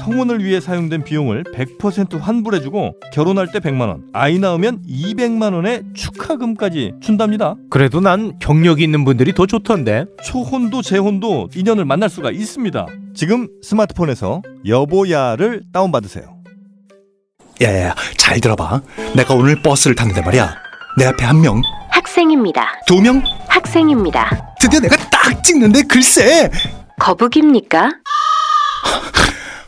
성혼을 위해 사용된 비용을 100% 환불해주고 결혼할 때 100만 원, 아이 낳으면 200만 원의 축하금까지 준답니다. 그래도 난 경력이 있는 분들이 더 좋던데. 초혼도 재혼도 인연을 만날 수가 있습니다. 지금 스마트폰에서 여보야를 다운받으세요. 야야야 잘 들어봐 내가 오늘 버스를 탔는데 말이야 내 앞에 한 명 학생입니다. 두 명 학생입니다. 드디어 내가 딱 찍는데 글쎄 거북입니까?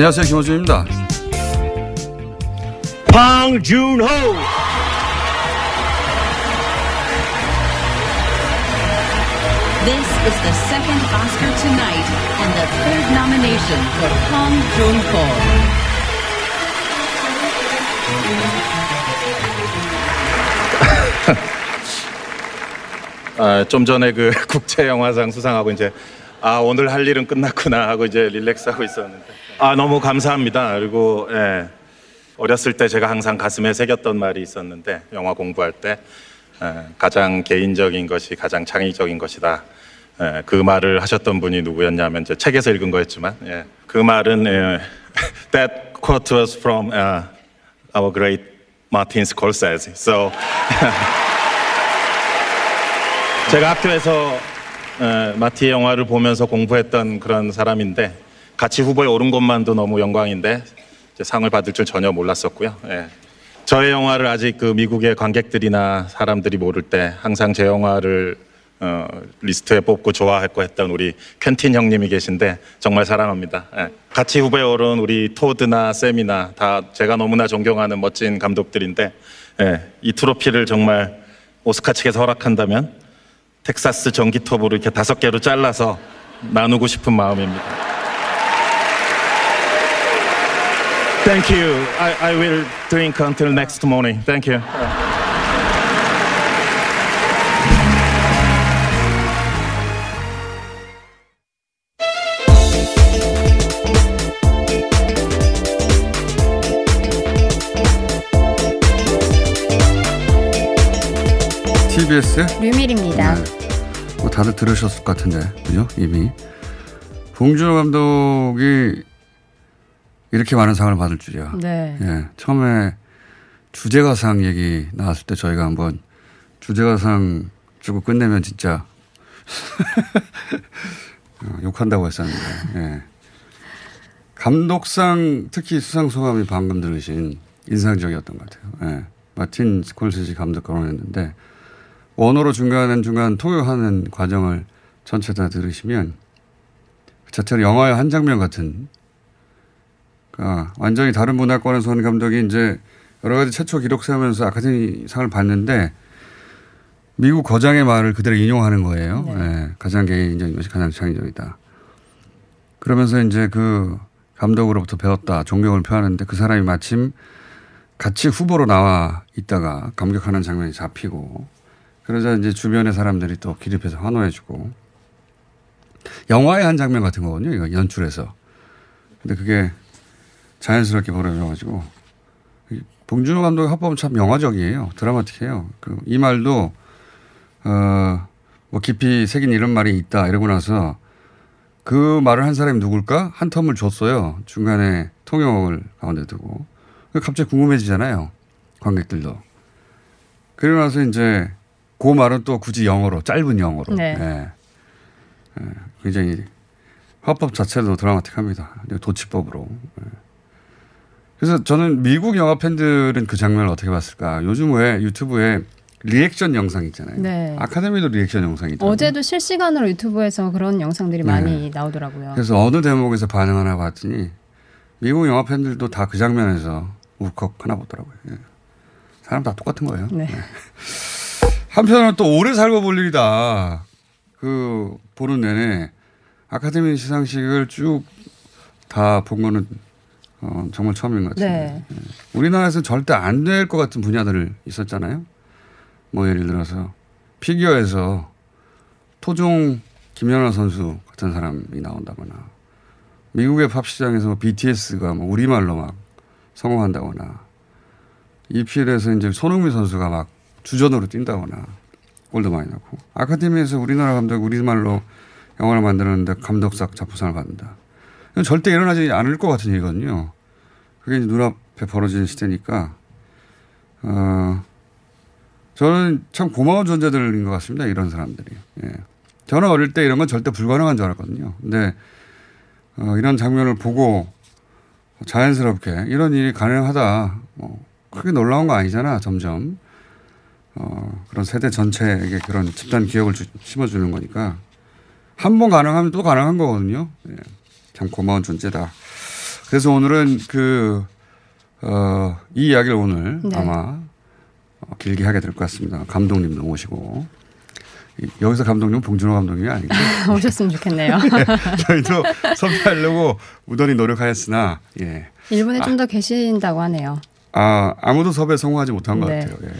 안녕하세요 김호준입니다. 황준호. This is the second Oscar tonight and the third nomination for Hong Joon-ho. 아, 좀 전에 그 국제 영화상 수상하고 이제 아 오늘 할 일은 끝났구나 하고 이제 릴렉스하고 있었는데 아 너무 감사합니다. 그리고 예, 어렸을 때 제가 항상 가슴에 새겼던 말이 있었는데 영화 공부할 때 예, 가장 개인적인 것이 가장 창의적인 것이다. 예, 그 말을 하셨던 분이 누구였냐면 이제 책에서 읽은 거였지만 예, 그 말은 예, that quote was from uh, our great Martin Scorsese. So 제가 학교에서 에, 마티 영화를 보면서 공부했던 그런 사람인데 같이 후보에 오른 것만도 너무 영광인데 상을 받을 줄 전혀 몰랐었고요. 예. 저의 영화를 아직 그 미국의 관객들이나 사람들이 모를 때 항상 제 영화를 어, 리스트에 뽑고 좋아했고 했던 우리 퀜틴 형님이 계신데 정말 사랑합니다. 예. 같이 후보에 오른 우리 토드나 샘이나 다 제가 너무나 존경하는 멋진 감독들인데 예, 이 트로피를 정말 오스카 측에서 허락한다면 텍사스 전기톱으로 이렇게 다섯 개로 잘라서 나누고 싶은 마음입니다. Thank you. I, I will drink until next morning. Thank you. TBS 류밀입니다. 뭐 다들 들으셨을 것 같은데 그죠? 이미 봉준호 감독이 이렇게 많은 상을 받을 줄이야. 네. 예, 처음에 주제가상 얘기 나왔을 때 저희가 한번 주제가상 주고 끝내면 진짜 어, 욕한다고 했었는데 예. 감독상 특히 수상 소감이 방금 들으신 인상적이었던 것 같아요. 예. 마틴 스콜세지 감독 거론했는데 원어로 중간 중간 통역하는 과정을 전체 다 들으시면 그 자체로 영화의 한 장면 같은 그러니까 완전히 다른 문화권에서 온 감독이 이제 여러 가지 최초 기록 세우면서 아카데미 상을 받는데 미국 거장의 말을 그대로 인용하는 거예요. 예, 가장 개인적인 것이 가장 창의적이다. 그러면서 이제 그 감독으로부터 배웠다, 존경을 표하는데 그 사람이 마침 같이 후보로 나와 있다가 감격하는 장면이 잡히고 그러자 이제 주변의 사람들이 또 기립해서 환호해주고 영화의 한 장면 같은 거거든요. 이거 연출해서. 근데 그게 자연스럽게 벌어져가지고 이 봉준호 감독의 화법은 참 영화적이에요. 드라마틱해요. 그이 말도 어 뭐 깊이 새긴 이런 말이 있다 이러고 나서 그 말을 한 사람이 누굴까 한 텀을 줬어요. 중간에 통역을 가운데 두고 갑자기 궁금해지잖아요. 관객들도. 그러고 나서 이제 그 말은 또 굳이 영어로 짧은 영어로. 네. 예. 예, 굉장히 화법 자체도 드라마틱합니다. 도치법으로. 예. 그래서 저는 미국 영화 팬들은 그 장면을 어떻게 봤을까? 요즘 왜 유튜브에 리액션 영상 있잖아요. 네. 아카데미도 리액션 영상이 있더라고요. 어제도 실시간으로 유튜브에서 그런 영상들이 네. 많이 나오더라고요. 그래서 어느 대목에서 반응하나 봤더니 미국 영화 팬들도 다 그 장면에서 울컥 하나 보더라고요. 예. 사람 다 똑같은 거예요. 네. 한편으로는 또 오래 살고 볼 일이다. 그 보는 내내 아카데미 시상식을 쭉 다 본 거는 어, 정말 처음인 것 같아요. 네. 우리나라에서는 절대 안 될 것 같은 분야들 있었잖아요. 뭐 예를 들어서 피겨에서 토종 김연아 선수 같은 사람이 나온다거나 미국의 팝 시장에서 뭐 BTS가 뭐 우리말로 막 성공한다거나 EPL에서 이제 손흥민 선수가 막 주전으로 뛴다거나 골도 많이 넣고 아카데미에서 우리나라 감독 우리말로 영화를 만드는데 감독상 작품상을 받는다. 절대 일어나지 않을 것 같은 일이거든요. 그게 이제 눈앞에 벌어지는 시대니까 어, 저는 참 고마운 존재들인 것 같습니다. 이런 사람들이. 예. 저는 어릴 때 이런 건 절대 불가능한 줄 알았거든요. 근데 어, 이런 장면을 보고 자연스럽게 이런 일이 가능하다. 뭐 크게 놀라운 거 아니잖아. 점점 어, 그런 세대 전체에게 그런 집단 기억을 주- 심어주는 거니까 한 번 가능하면 또 가능한 거거든요. 예. 참 고마운 존재다. 그래서 오늘은 그, 어, 이 이야기를 오늘 네. 아마 어, 길게 하게 될 것 같습니다. 감독님도 모시고. 이- 여기서 감독님은 봉준호 감독님이 아니고 오셨으면 좋겠네요. 저희도 섭외하려고 무던히 노력하였으나 예. 일본에 좀더 계신다고 하네요. 아, 아무도 섭외 성공하지 못한 것 네. 같아요. 예.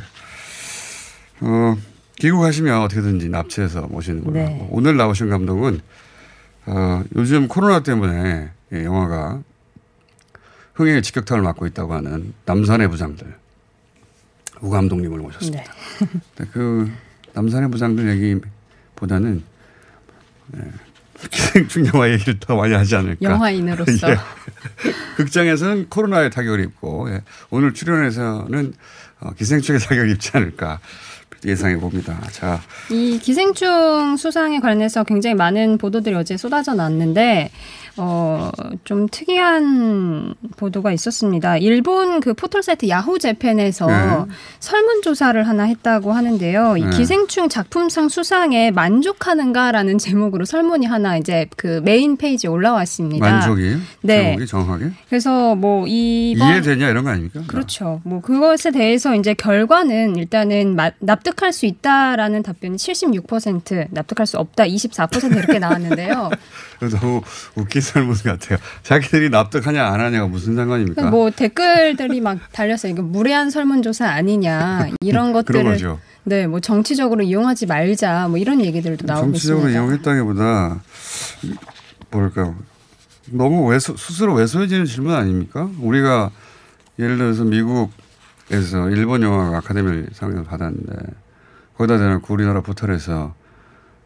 어, 귀국하시면 어떻게든지 납치해서 모시는 걸로 네. 오늘 나오신 감독은 어, 요즘 코로나 때문에 예, 영화가 흥행의 직격탄을 맞고 있다고 하는 남산의 부장들 우 감독님을 모셨습니다. 네. 네, 그 남산의 부장들 얘기보다는 예, 기생충 영화 얘기를 더 많이 하지 않을까. 영화인으로서. 예. 극장에서는 코로나의 타격을 입고 예. 오늘 출연해서는 어, 기생충의 타격을 입지 않을까 예상해 봅니다. 자, 이 기생충 수상에 관련해서 굉장히 많은 보도들이 어제 쏟아져 나왔는데 어, 좀 특이한 보도가 있었습니다. 일본 그 포털 사이트 야후 재팬에서 네. 설문 조사를 하나 했다고 하는데요. 이 네. 기생충 작품상 수상에 만족하는가라는 제목으로 설문이 하나 이제 그 메인 페이지 에 올라왔습니다. 만족이 네. 제목이 정확하게 그래서 뭐 이번 이해되냐 이런 거 아닙니까? 그렇죠. 뭐 그것에 대해서 이제 결과는 일단은 마- 납득할 수 있다라는 답변이 76%, 납득할 수 없다 24% 이렇게 나왔는데요. 너무 웃긴 설문 같아요. 자기들이 납득하냐 안 하냐가 무슨 상관입니까? 뭐 댓글들이 막 달렸어요. 이거 무례한 설문조사 아니냐 이런 것들을 그런 거죠. 네, 뭐 정치적으로 이용하지 말자 뭐 이런 얘기들도 나오고 정치적으로 있습니다. 이용했다기보다 뭘까 너무 왜소, 스스로 왜소해지는 질문 아닙니까? 우리가 예를 들어서 미국에서 일본 영화가 아카데미 상을 받았는데 거기다 대놓고 우리나라 포털에서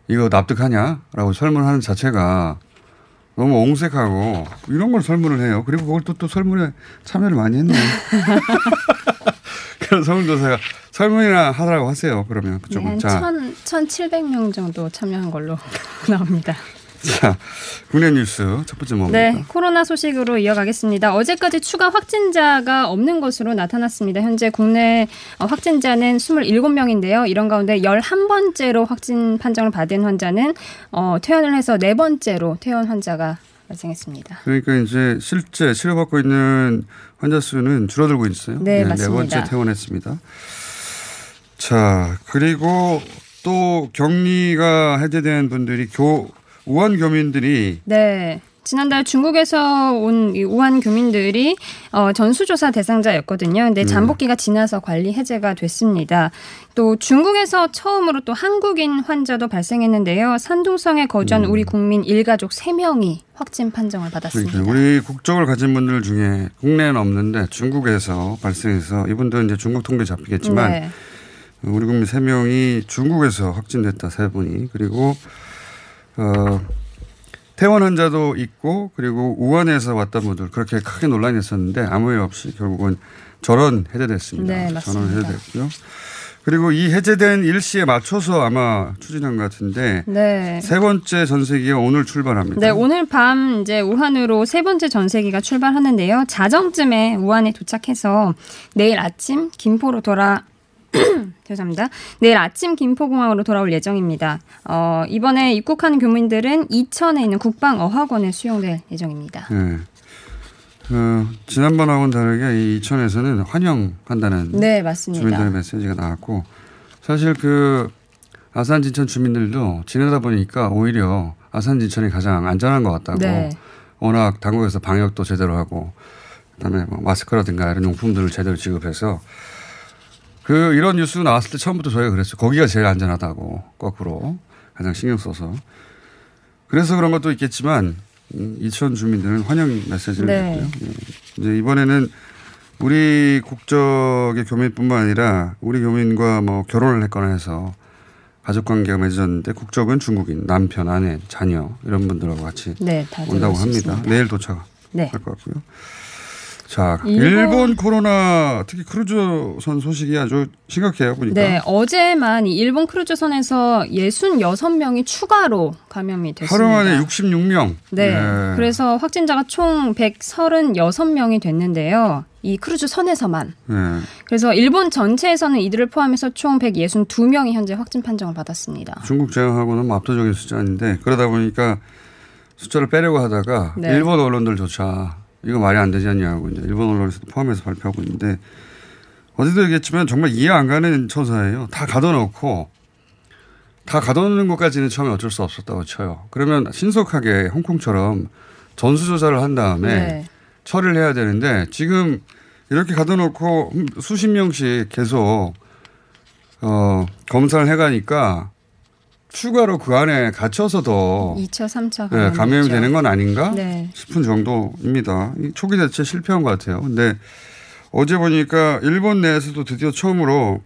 이거 납득하냐라고 설문하는 자체가 너무 옹색하고 이런 걸 설문을 해요. 그리고 그걸 또, 또 설문에 참여를 많이 했네. 그런 설문조사가 설문이나 하더라고 하세요. 그러면 네, 그쪽은 한 자. 천, 1,700명 정도 참여한 걸로 나옵니다. 자, 국내 뉴스 첫 번째 뭡니까? 네, 코로나 소식으로 이어가겠습니다. 어제까지 추가 확진자가 없는 것으로 나타났습니다. 현재 국내 어, 확진자는 27명인데요. 이런 가운데 11번째로 확진 판정을 받은 환자는 어, 퇴원을 해서 네 번째로 퇴원 환자가 발생했습니다. 그러니까 이제 실제 치료받고 있는 환자 수는 줄어들고 있어요. 네, 네 맞습니다. 번째 퇴원했습니다. 자, 그리고 또 격리가 해제된 분들이 교 우한 교민들이 네. 지난달 중국에서 온이 우한 교민들이 어, 전수조사 대상자였거든요. 근데 음. 잠복기가 지나서 관리 해제가 됐습니다. 또 중국에서 처음으로 또 한국인 환자도 발생했는데요. 산둥성에 거주한 음. 우리 국민 일가족 3명이 확진 판정을 받았습니다. 그러니까 우리 국적을 가진 분들 중에 국내에는 없는데 중국에서 발생해서 이분들은 이제 중국 통계 잡히겠지만 네. 우리 국민 세명이 중국에서 확진됐다 세 분이 그리고 어 퇴원 환자도 있고 그리고 우한에서 왔던 분들 그렇게 크게 논란이 있었는데 아무 일 없이 결국은 전원 해제됐습니다. 네, 맞습니다. 전원 해제됐고요. 그리고 이 해제된 일시에 맞춰서 아마 추진한 것 같은데 네. 세 번째 전세기가 오늘 출발합니다. 네, 오늘 밤 이제 우한으로 세 번째 전세기가 출발하는데요. 자정쯤에 우한에 도착해서 내일 아침 김포로 돌아 죄송합니다. 내일 아침 김포공항으로 돌아올 예정입니다. 어, 이번에 입국하는 교민들은 이천에 있는 국방어학원에 수용될 예정입니다. 네. 어, 지난번하고는 다르게 이 이천에서는 환영한다는 네, 맞습니다. 주민들의 메시지가 나왔고 사실 그 아산 진천 주민들도 지내다 보니까 오히려 아산 진천이 가장 안전한 것 같다고 네. 워낙 당국에서 방역도 제대로 하고 그다음에 뭐 마스크라든가 이런 용품들을 제대로 지급해서 그 이런 뉴스 나왔을 때 처음부터 저희가 그랬어요. 거기가 제일 안전하다고 거꾸로 가장 신경 써서 그래서 그런 것도 있겠지만 음, 이천 주민들은 환영 메시지를 네. 냈고요. 예. 이제 이번에는 우리 국적의 교민뿐만 아니라 우리 교민과 뭐 결혼을 했거나 해서 가족 관계가 맺어졌는데 국적은 중국인 남편 아내 자녀 이런 분들하고 같이 네, 다 온다고 합니다. 내일 도착할 네. 것 같고요. 자 일본- 코로나 특히 크루즈선 소식이 아주 심각해요 보니까. 네, 어제만 이 일본 크루즈선에서 66명이 추가로 감염이 됐습니다. 하루 만에 66명. 네. 그래서 확진자가 총 136명이 됐는데요. 이 크루즈 선에서만. 네. 그래서 일본 전체에서는 이들을 포함해서 총 162명이 현재 확진 판정을 받았습니다. 중국 제외하고는 뭐 압도적인 숫자인데 그러다 보니까 숫자를 빼려고 하다가 네. 일본 언론들조차 이거 말이 안 되지 않냐고 이제 일본 언론에서도 포함해서 발표하고 있는데 어제도 얘기했지만 정말 이해 안 가는 처사예요. 다 가둬놓고 다 가둬놓는 것까지는 처음에 어쩔 수 없었다고 쳐요. 그러면 신속하게 홍콩처럼 전수조사를 한 다음에 네. 처리를 해야 되는데 지금 이렇게 가둬놓고 수십 명씩 계속 어, 검사를 해가니까 추가로 그 안에 갇혀서도 2차, 3차 네, 감염이 되는 건 아닌가 네. 싶은 정도입니다. 이 초기 대체 실패한 것 같아요. 근데 어제 보니까 일본 내에서도 드디어 처음으로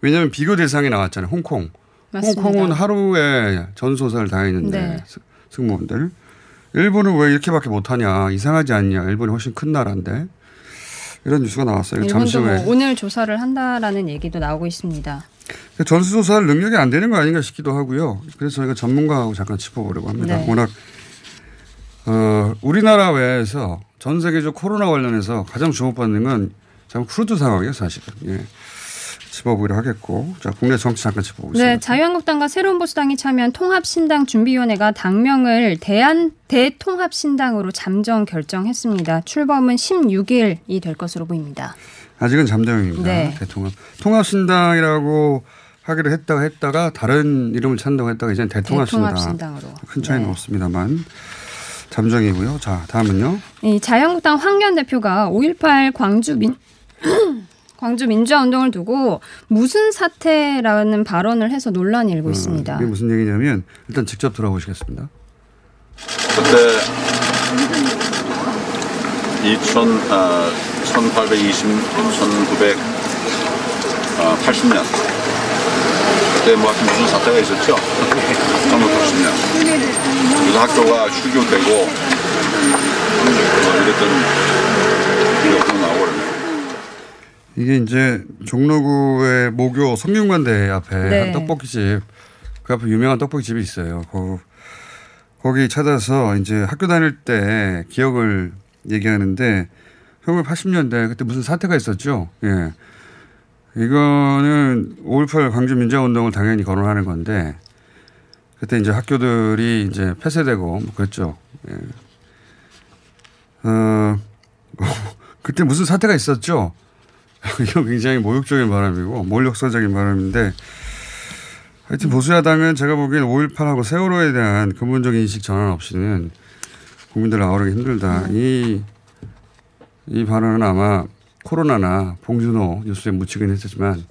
왜냐하면 비교 대상이 나왔잖아요. 홍콩. 맞습니다. 홍콩은 하루에 전소사를 다 했는데 네. 스- 승무원들. 일본은 왜 이렇게밖에 못하냐 이상하지 않냐 일본이 훨씬 큰 나라인데 이런 뉴스가 나왔어요. 잠시 일본도 후에 뭐 오늘 조사를 한다라는 얘기도 나오고 있습니다. 전수조사할 능력이 안 되는 거 아닌가 싶기도 하고요. 그래서 저희가 전문가하고 잠깐 짚어보려고 합니다. 네. 워낙 어, 우리나라 외에서 전 세계적 코로나 관련해서 가장 주목받는 건 참 크루즈 상황이에요, 사실은. 예. 짚어보기로 하겠고, 자 국내 정치 잠깐 짚어보겠습니다. 네, 자유한국당과 새로운 보수당이 참여한 통합신당 준비위원회가 당명을 대한 대통합신당으로 잠정 결정했습니다. 출범은 16일이 될 것으로 보입니다. 아직은 잠정입니다. 네. 대통합 통합신당이라고 하기로 했다가 했다가 다른 이름을 찾는다고 했다가 이제 대통합신당. 큰 차이는 네. 없습니다만 잠정이고요. 자 다음은요. 이 자유한국당 황교안 대표가 5.18 광주 민 광주 민주화 운동을 두고 무슨 사태라는 발언을 해서 논란이 일고 있습니다. 어, 이게 무슨 얘기냐면 일단 직접 들어보시겠습니다. 그때 2000, 아, 1820, 1980년 그때 뭐 하여튼 무슨 사태가 있었죠. 1980년. 그래서 학교가 휴교되고 뭐 이랬던 기억도 그러네요. 이게 이제 종로구의 모교 성균관대 앞에 네. 한 떡볶이집 그 앞에 유명한 떡볶이집이 있어요. 거, 거기 찾아서 이제 학교 다닐 때 기억을 얘기하는데 1980년대 그때 무슨 사태가 있었죠. 예. 이거는 5.18 광주 민주화 운동을 당연히 거론하는 건데 그때 이제 학교들이 이제 폐쇄되고 뭐 그랬죠. 예. 어, 그때 무슨 사태가 있었죠? 이거 굉장히 모욕적인 발언이고 몰력서적인 발언인데 하여튼 보수야당은 제가 보기엔 5.18하고 세월호에 대한 근본적인 인식 전환 없이는 국민들을 아우르기 힘들다. 이, 이 발언은 아마 코로나나 봉준호 뉴스에 묻히긴 했지만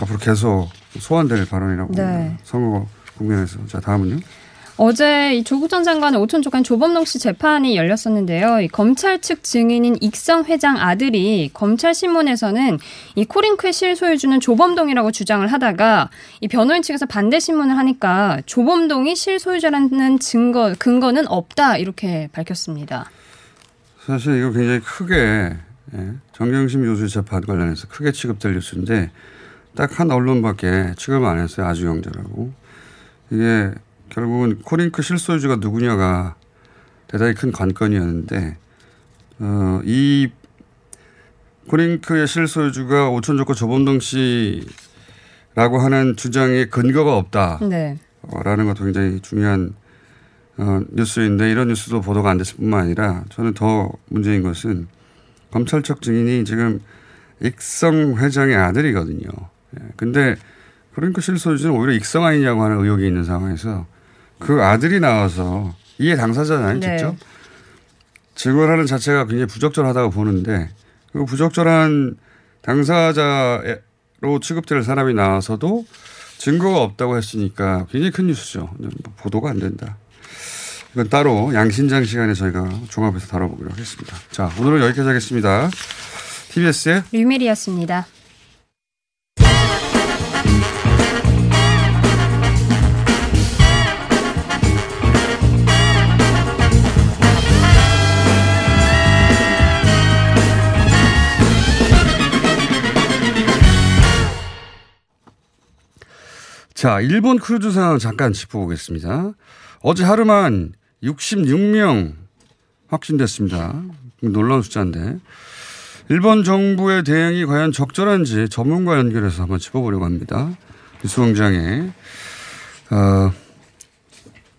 앞으로 계속 소환될 발언이라고 네. 봅니다. 선거 국면에서. 자, 다음은요. 어제 이 조국 전 장관의 오촌 조카 조범동 씨 재판이 열렸었는데요. 이 검찰 측 증인인 익성 회장 아들이 검찰 신문에서는 이 코링크의 실소유주는 조범동이라고 주장을 하다가 이 변호인 측에서 반대 신문을 하니까 조범동이 실소유자라는 증거 근거는 없다 이렇게 밝혔습니다. 사실 이거 굉장히 크게 예, 정경심 교수 재판 관련해서 크게 취급될 뉴스인데 딱 한 언론밖에 취급을 안 했어요. 아주경제라고. 이게 결국은 코링크 실소유주가 누구냐가 대단히 큰 관건이었는데 어, 이 코링크의 실소유주가 오촌 조카 조범동 씨라고 하는 주장에 근거가 없다. 네. 어, 라는 것도 굉장히 중요한 어, 뉴스인데 이런 뉴스도 보도가 안 됐을 뿐만 아니라 저는 더 문제인 것은 검찰 측 증인이 지금 익성 회장의 아들이거든요. 예, 근데 그러니까 실소유주는 오히려 익성 아니냐고 하는 의혹이 있는 상황에서 그 아들이 나와서 이해 당사자잖아요, 네. 직접. 증언하는 자체가 굉장히 부적절하다고 보는데 그 부적절한 당사자로 취급될 사람이 나와서도 증거가 없다고 했으니까 굉장히 큰 뉴스죠. 보도가 안 된다. 이건 따로 양신장 시간에 저희가 종합해서 다뤄보기로 하겠습니다. 자, 오늘은 여기까지 하겠습니다. TBS의 류밀이었습니다. 자, 일본 크루즈 상황 잠깐 짚어보겠습니다. 어제 하루만 66명 확진됐습니다. 놀라운 숫자인데. 일본 정부의 대응이 과연 적절한지 전문가 연결해서 한번 짚어보려고 합니다. 뉴스공장의 어,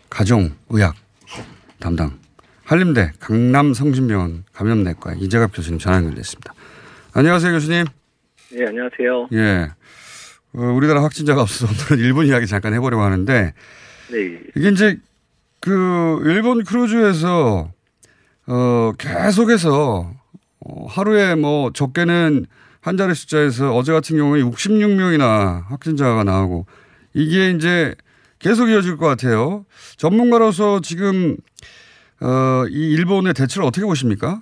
가정의학 담당 한림대 강남성심병원 감염내과 이재갑 교수님 전화 연결됐습니다. 안녕하세요 교수님. 예, 안녕하세요. 예. 어, 우리나라 확진자가 없어서 오늘은 일본 이야기 잠깐 해보려고 하는데 네. 이게 이제 그 일본 크루즈에서 어 계속해서 어, 하루에 뭐 적게는 한 자리 숫자에서 어제 같은 경우에 66명이나 확진자가 나오고 이게 이제 계속 이어질 것 같아요. 전문가로서 지금 어, 이 일본의 대처를 어떻게 보십니까?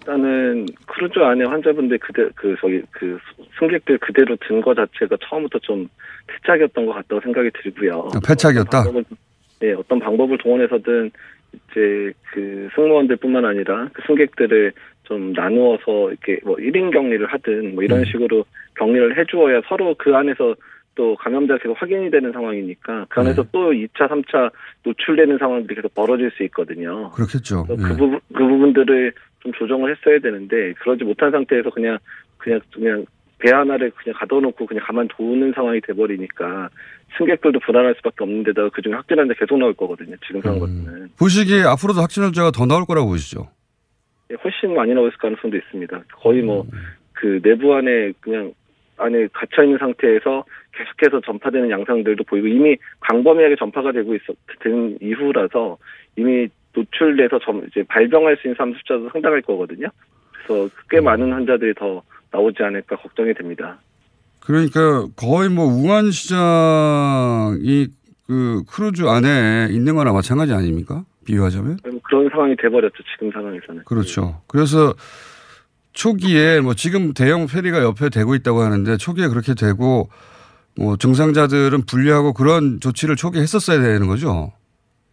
일단은 크루즈 안에 환자분들 그대 그 저기 그 승객들 그대로 둔 거 자체가 처음부터 좀 패착이었던 것 같다고 생각이 들고요. 아, 패착이었다. 방법을, 네, 어떤 방법을 동원해서든 이제 그 승무원들뿐만 아니라 그 승객들을 좀 나누어서 이렇게 뭐 1인 격리를 하든 뭐 이런 음. 식으로 격리를 해주어야 서로 그 안에서 또 감염자가 계속 확인이 되는 상황이니까 그 안에서 네. 또 2차, 3차 노출되는 상황들이 계속 벌어질 수 있거든요. 그렇겠죠. 그, 예. 부분, 그 부분들을 좀 조정을 했어야 되는데 그러지 못한 상태에서 그냥 그냥 그냥 배 하나를 그냥 가둬놓고 그냥 가만 두는 상황이 돼버리니까 승객들도 불안할 수밖에 없는 데다가 그중에 확진자가 계속 나올 거거든요. 지금 음. 상황은 보시기에 앞으로도 확진자가 더 나올 거라고 보시죠. 훨씬 많이 나올 가능성도 있습니다. 거의 뭐 음. 그 내부 안에 그냥 안에 갇혀 있는 상태에서 계속해서 전파되는 양상들도 보이고 이미 광범위하게 전파가 되고 있었 된 이후라서 이미 노출돼서 점, 이제 발병할 수 있는 사람 숫자도 상당할 거거든요. 그래서 꽤 음. 많은 환자들이 더 나오지 않을까 걱정이 됩니다. 그러니까 거의 뭐 우한 시장이 그 크루즈 안에 있는 거나 마찬가지 아닙니까? 비유하자면? 그런 상황이 돼버렸죠 지금 상황에서는. 그렇죠. 그래서 초기에 뭐 지금 대형 페리가 옆에 대고 있다고 하는데 초기에 그렇게 되고 뭐 증상자들은 분리하고 그런 조치를 초기에 했었어야 되는 거죠.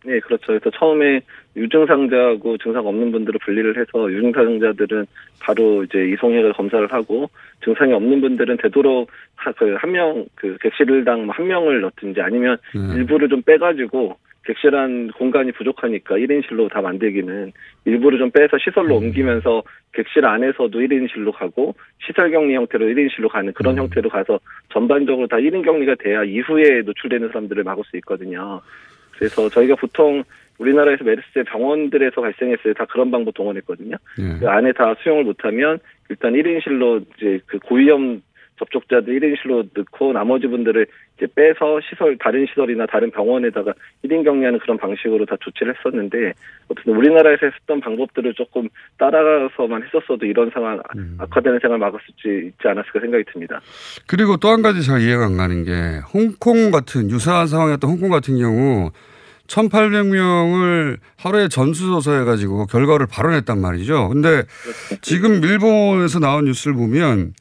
네, 그렇죠. 그래서 처음에 유증상자하고 증상 없는 분들을 분리를 해서 유증상자들은 바로 이제 이송해서 검사를 하고 증상이 없는 분들은 되도록 그한명그 객실당 뭐한 명을 넣든지 아니면 네. 일부를 좀 빼가지고 객실한 공간이 부족하니까 1인실로 다 만들기는 일부를 좀 빼서 시설로 음. 옮기면서 객실 안에서도 1인실로 가고 시설 격리 형태로 1인실로 가는 그런 음. 형태로 가서 전반적으로 다 1인 격리가 돼야 이후에 노출되는 사람들을 막을 수 있거든요. 그래서 저희가 보통 우리나라에서 메르스 병원들에서 발생했을 때 다 그런 방법 동원했거든요. 예. 그 안에 다 수용을 못하면 일단 1인실로 이제 그 고위험 접촉자들 1인실로 넣고 나머지 분들을 이제 빼서 시설 다른 시설이나 다른 병원에다가 1인 격리하는 그런 방식으로 다 조치를 했었는데 어쨌든 우리나라에서 했었던 방법들을 조금 따라가서만 했었어도 이런 상황 악화되는 생활 막을 수 있지, 있지 않았을까 생각이 듭니다. 그리고 또 한 가지 제가 이해가 안 가는 게 홍콩 같은 유사한 상황이었던 홍콩 같은 경우 1,800명을 하루에 전수조사해 가지고 결과를 발언했단 말이죠. 근데 지금 일본에서 나온 뉴스를 보면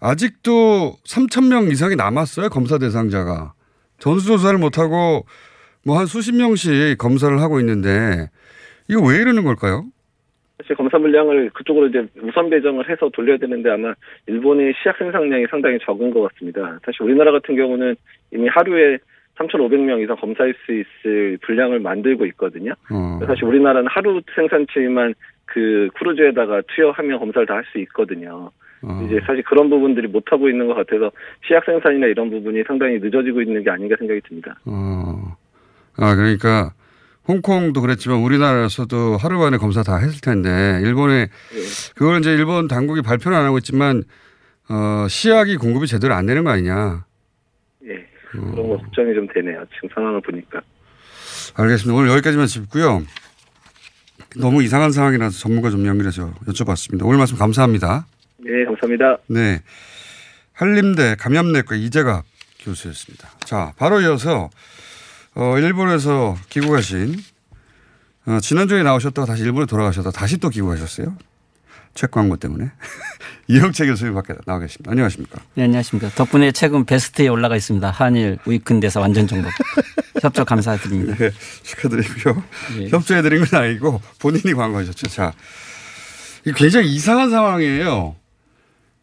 아직도 3,000명 이상이 남았어요. 검사 대상자가. 전수조사를 못하고 뭐 한 수십 명씩 검사를 하고 있는데 이거 왜 이러는 걸까요? 사실 검사 물량을 그쪽으로 이제 우선 배정을 해서 돌려야 되는데 아마 일본의 시약 생산량이 상당히 적은 것 같습니다. 사실 우리나라 같은 경우는 이미 하루에 3,500명 이상 검사할 수 있을 분량을 만들고 있거든요. 어. 사실 우리나라는 하루 생산치만 그 크루즈에다가 투여하면 검사를 다 할 수 있거든요. 어. 이제 사실 그런 부분들이 못 하고 있는 것 같아서 시약 생산이나 이런 부분이 상당히 늦어지고 있는 게 아닌가 생각이 듭니다. 어. 아, 그러니까 홍콩도 그랬지만 우리나라에서도 하루 만에 검사 다 했을 텐데 일본에 그걸 이제 일본 당국이 발표는 안 하고 있지만 어, 시약이 공급이 제대로 안 되는 거 아니냐. 예. 그런 거 걱정이 좀 되네요. 지금 상황을 보니까. 알겠습니다. 오늘 여기까지만 짚고요. 너무 이상한 상황이라서 전문가 좀 연결해서 여쭤봤습니다. 오늘 말씀 감사합니다. 네, 감사합니다. 네. 한림대 감염내과 이재갑 교수였습니다. 자, 바로 이어서 어, 일본에서 귀국하신 어, 지난주에 나오셨다가 다시 일본에 돌아가셨다 다시 또 귀국하셨어요. 책 광고 때문에. 이영채 교수님 밖에 나와 계십니다. 안녕하십니까. 네, 안녕하십니까. 덕분에 최근 베스트에 올라가 있습니다. 한일 위큰대사 완전 정복. 협조 감사드립니다. 네, 축하드리고요. 협조해드린 건 아니고 본인이 광고하셨죠. 자, 굉장히 이상한 상황이에요.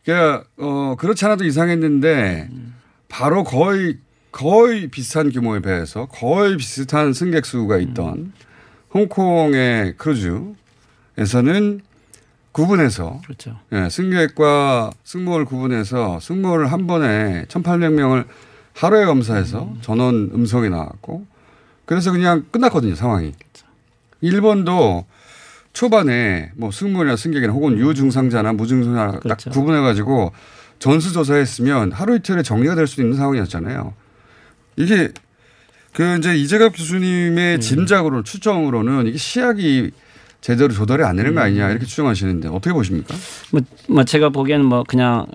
그러니까 어, 그렇지 않아도 이상했는데 바로 거의 거의 비슷한 규모의 배에서 거의 비슷한 승객 수가 있던 홍콩의 크루즈에서는 구분해서 그렇죠. 예, 승객과 승무원을 구분해서 승무원을 한 번에 1,800명을 하루에 검사해서 전원 음성이 나왔고 그래서 그냥 끝났거든요 상황이. 일본도 초반에 뭐 승무원이나 승객이나 혹은 유증상자나 무증상자 그렇죠. 딱 구분해 가지고 전수조사했으면 하루 이틀에 정리가 될 수 있는 상황이었잖아요. 이게 그 이제 이재갑 교수님의 짐작으로 추정으로는 이게 시약이 제대로 조달이 안 되는 거 아니냐 이렇게 추정하시는데 어떻게 보십니까? 뭐, 뭐 제가 보기에는 뭐 그냥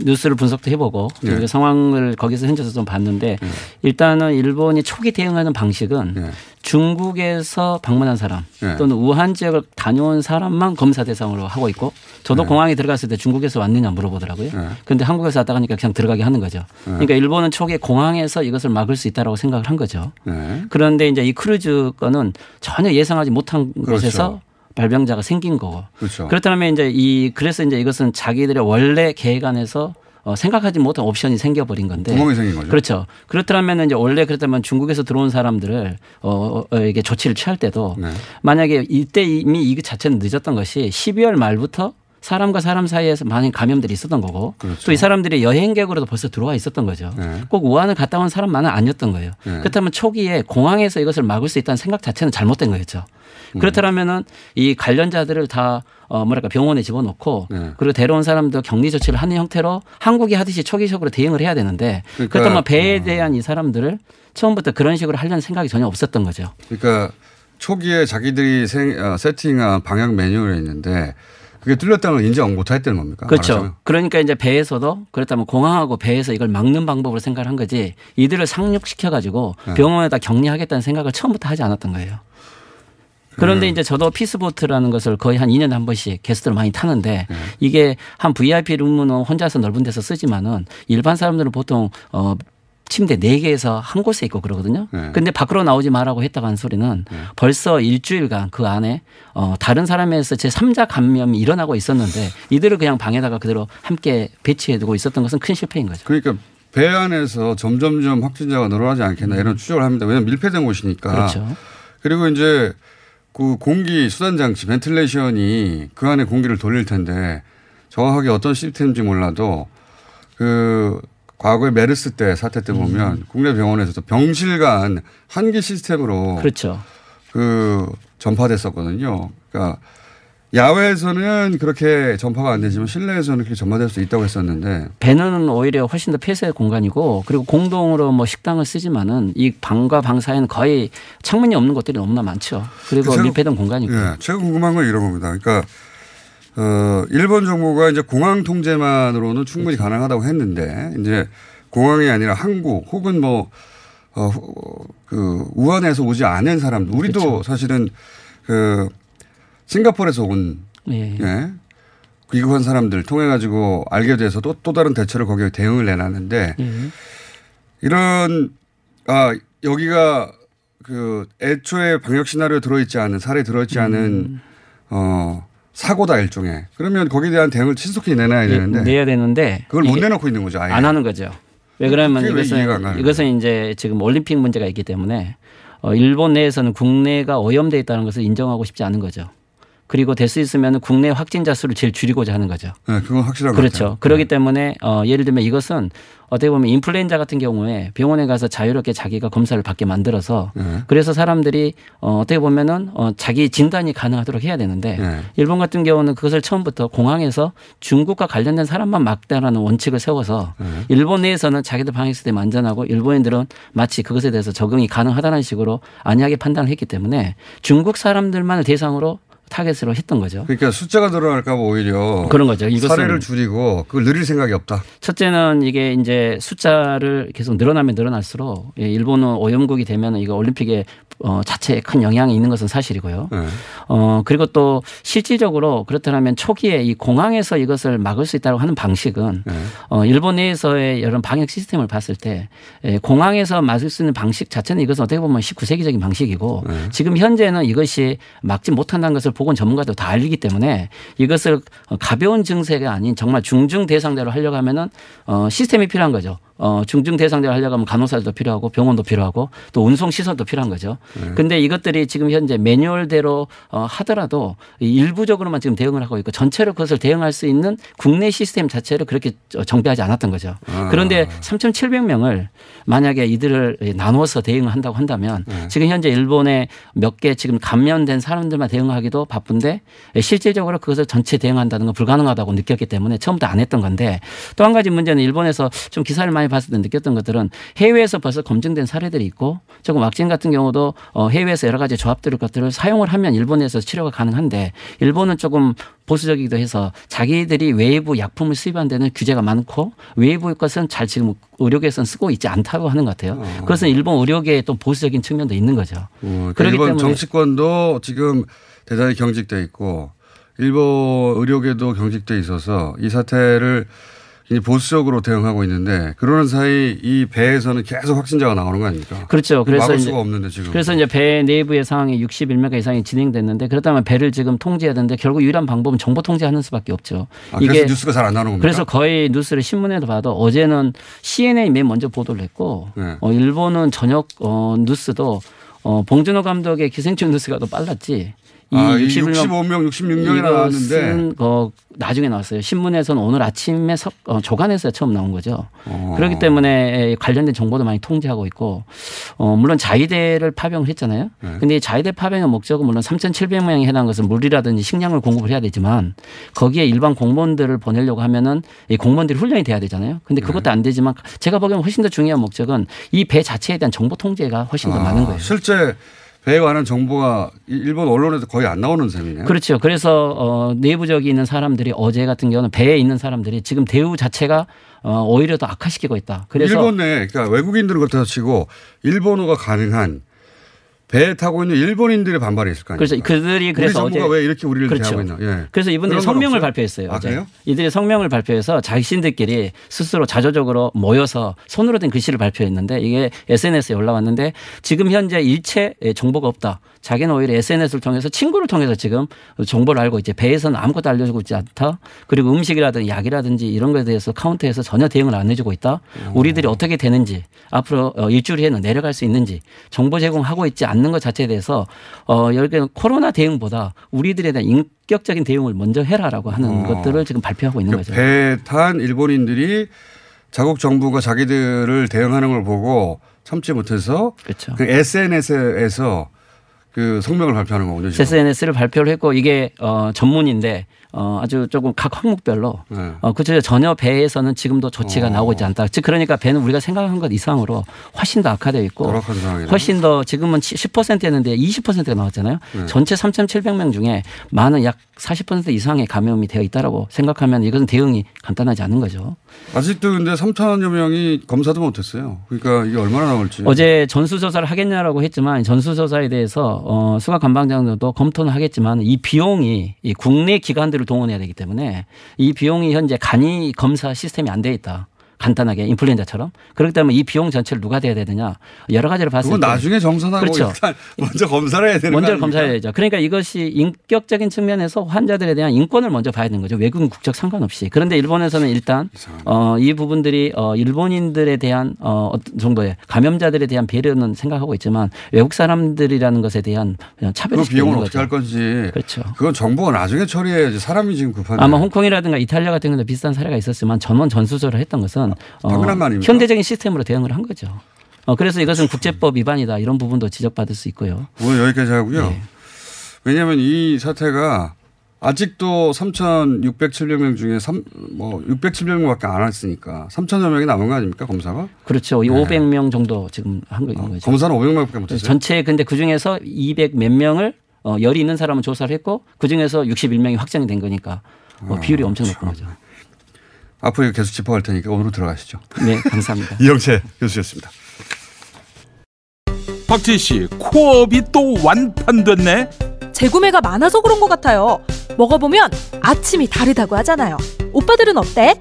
뉴스를 분석도 해보고 네. 상황을 거기서 현지에서 좀 봤는데 일단은 일본이 초기 대응하는 방식은 중국에서 방문한 사람 네. 또는 우한 지역을 다녀온 사람만 검사 대상으로 하고 있고 저도 네. 공항에 들어갔을 때 중국에서 왔느냐 물어보더라고요. 그런데 한국에서 왔다 하니까 그냥 들어가게 하는 거죠. 네. 그러니까 일본은 초기에 공항에서 이것을 막을 수 있다라고 생각을 한 거죠. 네. 그런데 이제 이 크루즈 건은 전혀 예상하지 못한 그렇죠. 곳에서 발병자가 생긴 거고. 그렇죠. 그렇다면 이제 이 그래서 이제 이것은 자기들의 원래 계획 안에서 어, 생각하지 못한 옵션이 생겨버린 건데. 구멍이 생긴 거죠. 그렇죠. 그렇다면 이제 원래 그렇다면 중국에서 들어온 사람들을 어, 어, 이게 조치를 취할 때도 네. 만약에 이때 이미 이 자체는 늦었던 것이 12월 말부터 사람과 사람 사이에서 많은 감염들이 있었던 거고 그렇죠. 또이 사람들이 여행객으로도 벌써 들어와 있었던 거죠. 네. 꼭 우한을 갔다 온 사람만은 아니었던 거예요. 네. 그렇다면 초기에 공항에서 이것을 막을 수 있다는 생각 자체는 잘못된 거였죠. 음. 그렇다면은 이 관련자들을 다 어, 뭐랄까 병원에 집어넣고 네. 그리고 데려온 사람도 격리 조치를 하는 형태로 한국이 하듯이 초기적으로 대응을 해야 되는데 그러니까, 그렇다면 배에 대한 이 사람들을 처음부터 그런 식으로 하려는 생각이 전혀 없었던 거죠. 그러니까 초기에 자기들이 생, 어, 세팅한 방역 매뉴얼이 있는데 그게 뚫렸다는 걸 인정 못 했다는 겁니까? 그렇죠. 말하자면. 그러니까 이제 배에서도 그렇다면 공항하고 배에서 이걸 막는 방법으로 생각을 한 거지 이들을 상륙시켜 가지고 네. 병원에다 격리하겠다는 생각을 처음부터 하지 않았던 거예요. 그런데 음. 이제 저도 피스보트라는 것을 거의 한 2년에 한 번씩 게스트를 많이 타는데 네. 이게 한 VIP 룸은 혼자서 넓은 데서 쓰지만은 일반 사람들은 보통 어 침대 네개에서 한 곳에 있고 그러거든요. 네. 근데 밖으로 나오지 말라고 했다고 한 소리는 벌써 일주일간 그 안에 어 다른 사람에서 제 3자 감염이 일어나고 있었는데 이들을 그냥 방에다가 그대로 함께 배치해 두고 있었던 것은 큰 실패인 거죠. 그러니까 배 안에서 점점점 확진자가 늘어나지 않겠나 이런 추정을 합니다. 왜냐하면 밀폐된 곳이니까. 그렇죠. 그리고 이제 그 공기 수단 장치 벤틸레이션이 그 안에 공기를 돌릴 텐데 정확하게 어떤 시스템인지 몰라도 그 과거에 메르스 때 사태 때 보면 국내 병원에서도 병실 간 한기 시스템으로 그렇죠. 그 전파됐었거든요. 그러니까 야외에서는 그렇게 전파가 안 되지만 실내에서는 그렇게 전파될 수 있다고 했었는데 배는 오히려 훨씬 더 폐쇄 공간이고 그리고 공동으로 뭐 식당을 쓰지만은 이 방과 방 사이는 거의 창문이 없는 곳들이 너무나 많죠. 그리고 제가- 밀폐된 공간이고. 예, 제가 궁금한 건 이런 겁니다. 그러니까 어, 일본 정부가 이제 공항 통제만으로는 충분히 그렇죠. 가능하다고 했는데 이제 공항이 아니라 한국 혹은 뭐 어, 그 우한에서 오지 않은 사람들 우리도 그렇죠. 사실은 그 싱가포르에서 온 예. 예. 귀국한 사람들 통해 가지고 알게 돼서 또, 또 다른 대처를 거기에 대응을 내놨는데 예. 이런 아 여기가 그 애초에 방역 시나리오 들어있지 않은 사례 들어있지 않은 음. 어 사고다 일종의 그러면 거기에 대한 대응을 신속히 내놔야 되는데 예, 내야 되는데 그걸 못 내놓고 있는 거죠. 아예. 안 하는 거죠. 왜 그러면 안 이것은? 이것은 이제 지금 올림픽 문제가 있기 때문에 어, 일본 내에서는 국내가 오염돼 있다는 것을 인정하고 싶지 않은 거죠. 그리고 될 수 있으면 국내 확진자 수를 제일 줄이고자 하는 거죠. 네, 그건 확실한 것 그렇죠. 같아요. 그렇기 때문에 어, 예를 들면 이것은 어떻게 보면 인플루엔자 같은 경우에 병원에 가서 자유롭게 자기가 검사를 받게 만들어서 네. 그래서 사람들이 어, 어떻게 보면은 어, 자기 진단이 가능하도록 해야 되는데 네. 일본 같은 경우는 그것을 처음부터 공항에서 중국과 관련된 사람만 막다라는 원칙을 세워서 네. 일본 내에서는 자기들 방역 시스템 안전하고 일본인들은 마치 그것에 대해서 적응이 가능하다는 식으로 안이하게 판단을 했기 때문에 중국 사람들만을 대상으로 타겟으로 했던 거죠. 그러니까 숫자가 늘어날까 봐 오히려 그런 거죠. 사례를 줄이고 그걸 늘릴 생각이 없다. 첫째는 이게 이제 숫자를 계속 늘어나면 늘어날수록 예, 일본은 오염국이 되면 이거 올림픽에 어, 자체에 큰 영향이 있는 것은 사실이고요. 네. 어, 그리고 또 실질적으로 그렇다면 초기에 이 공항에서 이것을 막을 수 있다고 하는 방식은 네. 어, 일본 내에서의 이런 방역 시스템을 봤을 때 예, 공항에서 막을 수 있는 방식 자체는 이것은 어떻게 보면 19세기적인 방식이고 네. 지금 현재는 이것이 막지 못한다는 것을 보건 전문가도 다 알기 때문에 이것을 어, 가벼운 증세가 아닌 정말 중증 대상자로 하려고 하면은 어, 시스템이 필요한 거죠. 어, 중증 대상자로 하려고 하면 간호사들도 필요하고 병원도 필요하고 또 운송 시설도 필요한 거죠. 네. 근데 이것들이 지금 현재 매뉴얼대로 어, 하더라도 이 일부적으로만 지금 대응을 하고 있고 전체로 그것을 대응할 수 있는 국내 시스템 자체를 그렇게 저- 정비하지 않았던 거죠. 아. 그런데 3,700명을 만약에 이들을 나누어서 대응을 한다고 한다면 네. 지금 현재 일본에 몇개 지금 감염된 사람들만 대응하기도 바쁜데 실질적으로 그것을 전체 대응한다는 건 불가능하다고 느꼈기 때문에 처음부터 안 했던 건데 또 한 가지 문제는 일본에서 좀 기사를 많이 봤을 때 느꼈던 것들은 해외에서 벌써 검증된 사례들이 있고 조금 왁진 같은 경우도 어, 해외에서 여러 가지 조합들 것들을 사용을 하면 일본에서 치료가 가능한데 일본은 조금 보수적이기도 해서 자기들이 외부 약품을 수입한 데는 규제가 많고 외부 것은 잘 지금 의료계에서는 쓰고 있지 않다고 하는 것 같아요. 그것은 일본 의료계의 또 보수적인 측면도 있는 거죠. 어, 그러니까 그렇기 일본 때문에 정치권도 지금 대단히 경직돼 있고 일본 의료계도 경직돼 있어서 이 사태를 이 보수적으로 대응하고 있는데 그러는 사이 이 배에서는 계속 확진자가 나오는 거 아닙니까? 그렇죠. 그래서 막을 수가 없는데 지금. 그래서 이제 배 내부의 상황이 61명 이상이 진행됐는데 그렇다면 배를 지금 통제해야 되는데 결국 유일한 방법은 정보 통제하는 수밖에 없죠. 아, 그래서 뉴스가 잘 안 나오는 겁니까? 그래서 거의 뉴스를 신문에도 봐도 어제는 CNN 이 맨 먼저 보도를 했고 네. 어, 일본은 저녁 어, 뉴스도 어, 봉준호 감독의 기생충 뉴스가 더 빨랐지. 이 아, 이 61명 65명, 66명이 나왔는데 어, 나중에 나왔어요. 신문에서는 오늘 아침에 석, 어, 조간에서 처음 나온 거죠. 어. 그렇기 때문에 관련된 정보도 많이 통제하고 있고 어, 물론 자위대를 파병을 했잖아요. 네. 근데 이 자위대 파병의 목적은 물론 3,700명에 해당한 것은 물이라든지 식량을 공급을 해야 되지만 거기에 일반 공무원들을 보내려고 하면은 이 공무원들이 훈련이 돼야 되잖아요. 근데 네. 그것도 안 되지만 제가 보기에는 훨씬 더 중요한 목적은 이 배 자체에 대한 정보 통제가 훨씬 더 아, 많은 거예요. 실제 배에 관한 정보가 이- 일본 언론에도 거의 안 나오는 셈이네요. 그렇죠. 그래서 어, 내부적인 있는 사람들이 어제 같은 경우는 배에 있는 사람들이 지금 대우 자체가 어, 오히려 더 악화시키고 있다. 그래서 일본 내 그러니까 외국인들은 그렇다 치고 일본어가 가능한 배에 타고 있는 일본인들의 반발이 있을 거 아니에요. 그래서 그들이 그래서 우리 정부가 어제 왜 이렇게 우리를 그렇죠. 대하고 있나? 예. 그래서 이분들이 성명을? 발표했어요. 아. 그래요? 이들이 성명을 발표해서 자신들끼리 스스로 자조적으로 모여서 손으로 된 글씨를 발표했는데 이게 SNS에 올라왔는데 지금 현재 일체 정보가 없다. 자기는 오히려 SNS를 통해서 친구를 통해서 지금 정보를 알고 있지 배에서는 아무것도 알려주고 있지 않다. 그리고 음식이라든지 약이라든지 이런 것에 대해서 카운터에서 전혀 대응을 안 해주고 있다. 우리들이 어떻게 되는지 앞으로 어, 일주일 후에는 내려갈 수 있는지 정보 제공하고 있지 않는 것 자체에 대해서 어, 여기 코로나 대응보다 우리들에 대한 인격적인 대응을 먼저 해라라고 하는 어. 것들을 지금 발표하고 있는 거죠. 배탄 일본인들이 자국 정부가 자기들을 대응하는 걸 보고 참지 못해서 그렇죠. 그 SNS에서 그 성명을 발표하는 거군요. 지금. SNS를 발표를 했고 이게 어, 전문인데 어, 아주 조금 각 항목별로 네. 어, 그저 전혀 배에서는 지금도 조치가 나오고 있지 않다. 즉 그러니까 배는 우리가 생각한 것 이상으로 훨씬 더 악화되어 있고. 훨씬 더 지금은 10%였는데 20%가 나왔잖아요. 네. 전체 3,700명 중에 많은 약 40% 이상의 감염이 되어 있다라고 생각하면 이것은 대응이 간단하지 않은 거죠. 아직도 근데 3천여 명이 검사도 못했어요. 그러니까 이게 얼마나 나올지. 어제 전수조사를 하겠냐라고 했지만 전수조사에 대해서 어, 수가 관방장도 검토는 하겠지만 이 비용이 이 국내 기관들을 동원해야 되기 때문에 이 비용이 현재 간이 검사 시스템이 안 돼 있다. 간단하게 인플루엔자처럼 그렇기 때문에 이 비용 전체를 누가 돼야 되느냐 여러 가지를 봤을 때 나중에 정산하고 그렇죠. 일단 먼저 검사를 해야 되는 거 먼저? 검사해야죠. 그러니까 이것이 인격적인 측면에서 환자들에 대한 인권을 먼저 봐야 되는 거죠. 외국인 국적 상관없이. 그런데 일본에서는 일단 어, 이 부분들이 어, 일본인들에 대한 어, 어떤 정도의 감염자들에 대한 배려는 생각하고 있지만 외국 사람들이라는 것에 대한 차별이 그 비용을 어떻게 거죠. 할 건지. 그렇죠. 그건 정부가 나중에 처리해야지. 사람이 지금 급한데. 아마 홍콩이라든가 이탈리아 같은 경우도 비슷한 사례가 있었지만 전원 전수조를 했던 것은 어, 당연한 거 아닙니까? 현대적인 시스템으로 대응을 한 거죠. 어, 그래서 이것은 국제법 위반이다 이런 부분도 지적받을 수 있고요. 오늘 여기까지 하고요. 네. 왜냐하면 이 사태가 아직도 3,607명 중에 3, 뭐 607명밖에 안 했으니까 3천여 명이 남은 거 아닙니까 검사가? 그렇죠. 이 네. 500명 정도 지금 한 거인 거죠. 검사는 500명밖에 못했어요. 전체 근데 그 중에서 200 몇 명을 어, 열이 있는 사람은 조사를 했고 그 중에서 61명이 확정이 된 거니까 어, 비율이 엄청 높은 거죠. 앞으로 계속 짚어갈 테니까 오늘로 들어가시죠. 네, 감사합니다. 이영채 교수였습니다. 박지희 씨, 코업이 또 완판됐네. 재구매가 많아서 그런 것 같아요. 먹어보면 아침이 다르다고 하잖아요. 오빠들은 어때?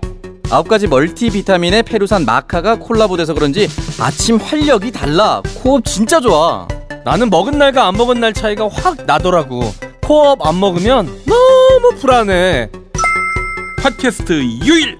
아홉 가지 멀티비타민에 페루산 마카가 콜라보돼서 그런지 아침 활력이 달라. 코어업 진짜 좋아. 나는 먹은 날과 안 먹은 날 차이가 확 나더라고. 코어업 안 먹으면 너무 불안해. 팟캐스트 유일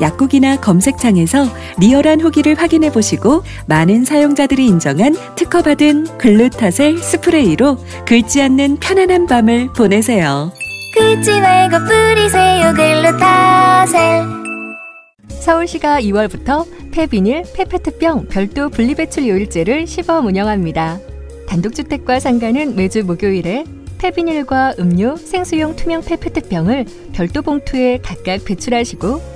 약국이나 검색창에서 리얼한 후기를 확인해 보시고 많은 사용자들이 인정한 특허받은 글루타셀 스프레이로 긁지 않는 편안한 밤을 보내세요. 긁지 말고 뿌리세요 글루타셀 서울시가 2월부터 폐비닐, 폐페트병 별도 분리배출 요일제를 시범 운영합니다. 단독주택과 상가는 매주 목요일에 폐비닐과 음료, 생수용 투명 페페트병을 별도 봉투에 각각 배출하시고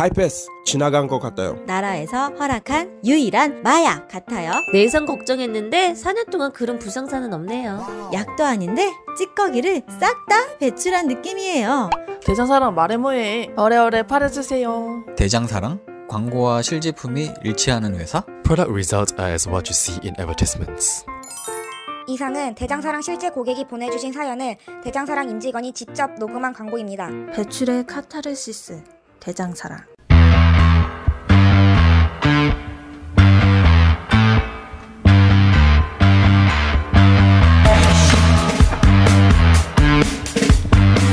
하이패스 지나간 것 같아요. 나라에서 허락한 유일한 마약 같아요. 내성 걱정했는데 4년 동안 그런 불상사는 없네요. 약도 아닌데 찌꺼기를 싹 다 배출한 느낌이에요. 대장사랑 말해 뭐해. 어래어래 팔아주세요. 대장사랑 광고와 실제품이 일치하는 회사? Product results are as what you see in advertisements. 이상은 대장사랑 실제 고객이 보내주신 사연을 대장사랑 임직원이 직접 녹음한 광고입니다. 배출의 카타르시스 대장사랑.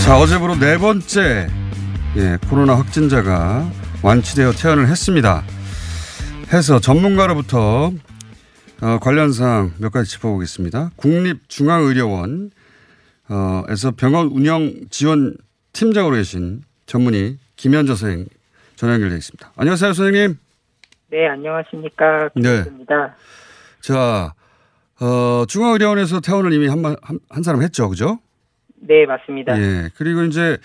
자 어제부로 네 번째 예, 코로나 확진자가 완치되어 퇴원을 했습니다. 해서 전문가로부터 어, 관련 사항 몇 가지 짚어보겠습니다. 국립중앙의료원 어, 에서 병원 운영 지원 팀장으로 계신 전문의 김현저 선생님 전화 연결되어 있습니다. 안녕하세요 선생님. 네, 안녕하십니까. 네. 김입니다. 자 어, 중앙의료원에서 퇴원을 이미 한, 한, 한 사람 했죠, 그죠? 네, 맞습니다. 예. 그리고 이제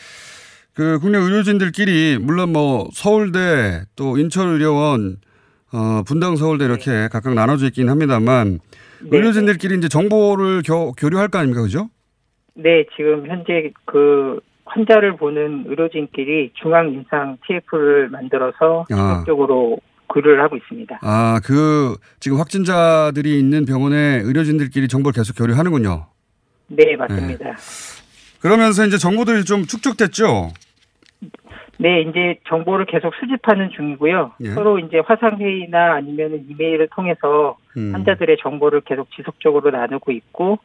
그 국내 의료진들끼리 물론 뭐 서울대 또 인천의료원 어, 분당 서울대 이렇게 각각 나눠져 있긴 합니다만 의료진들끼리 이제 정보를 교, 교류할 거 아닙니까, 그죠? 네, 지금 현재 그 환자를 보는 의료진끼리 중앙 인상 TF를 만들어서 아. 지속적으로 글을 하고 있습니다. 아, 그 지금 확진자들이 있는 병원에 의료진들끼리 정보를 계속 교류하는군요. 네, 맞습니다. 그러면서 이제 정보들이 좀 축적됐죠. 네, 이제 정보를 계속 수집하는 중이고요. 예. 서로 이제 화상 회의나 아니면 이메일을 통해서 음. 환자들의 정보를 계속 지속적으로 나누고 있고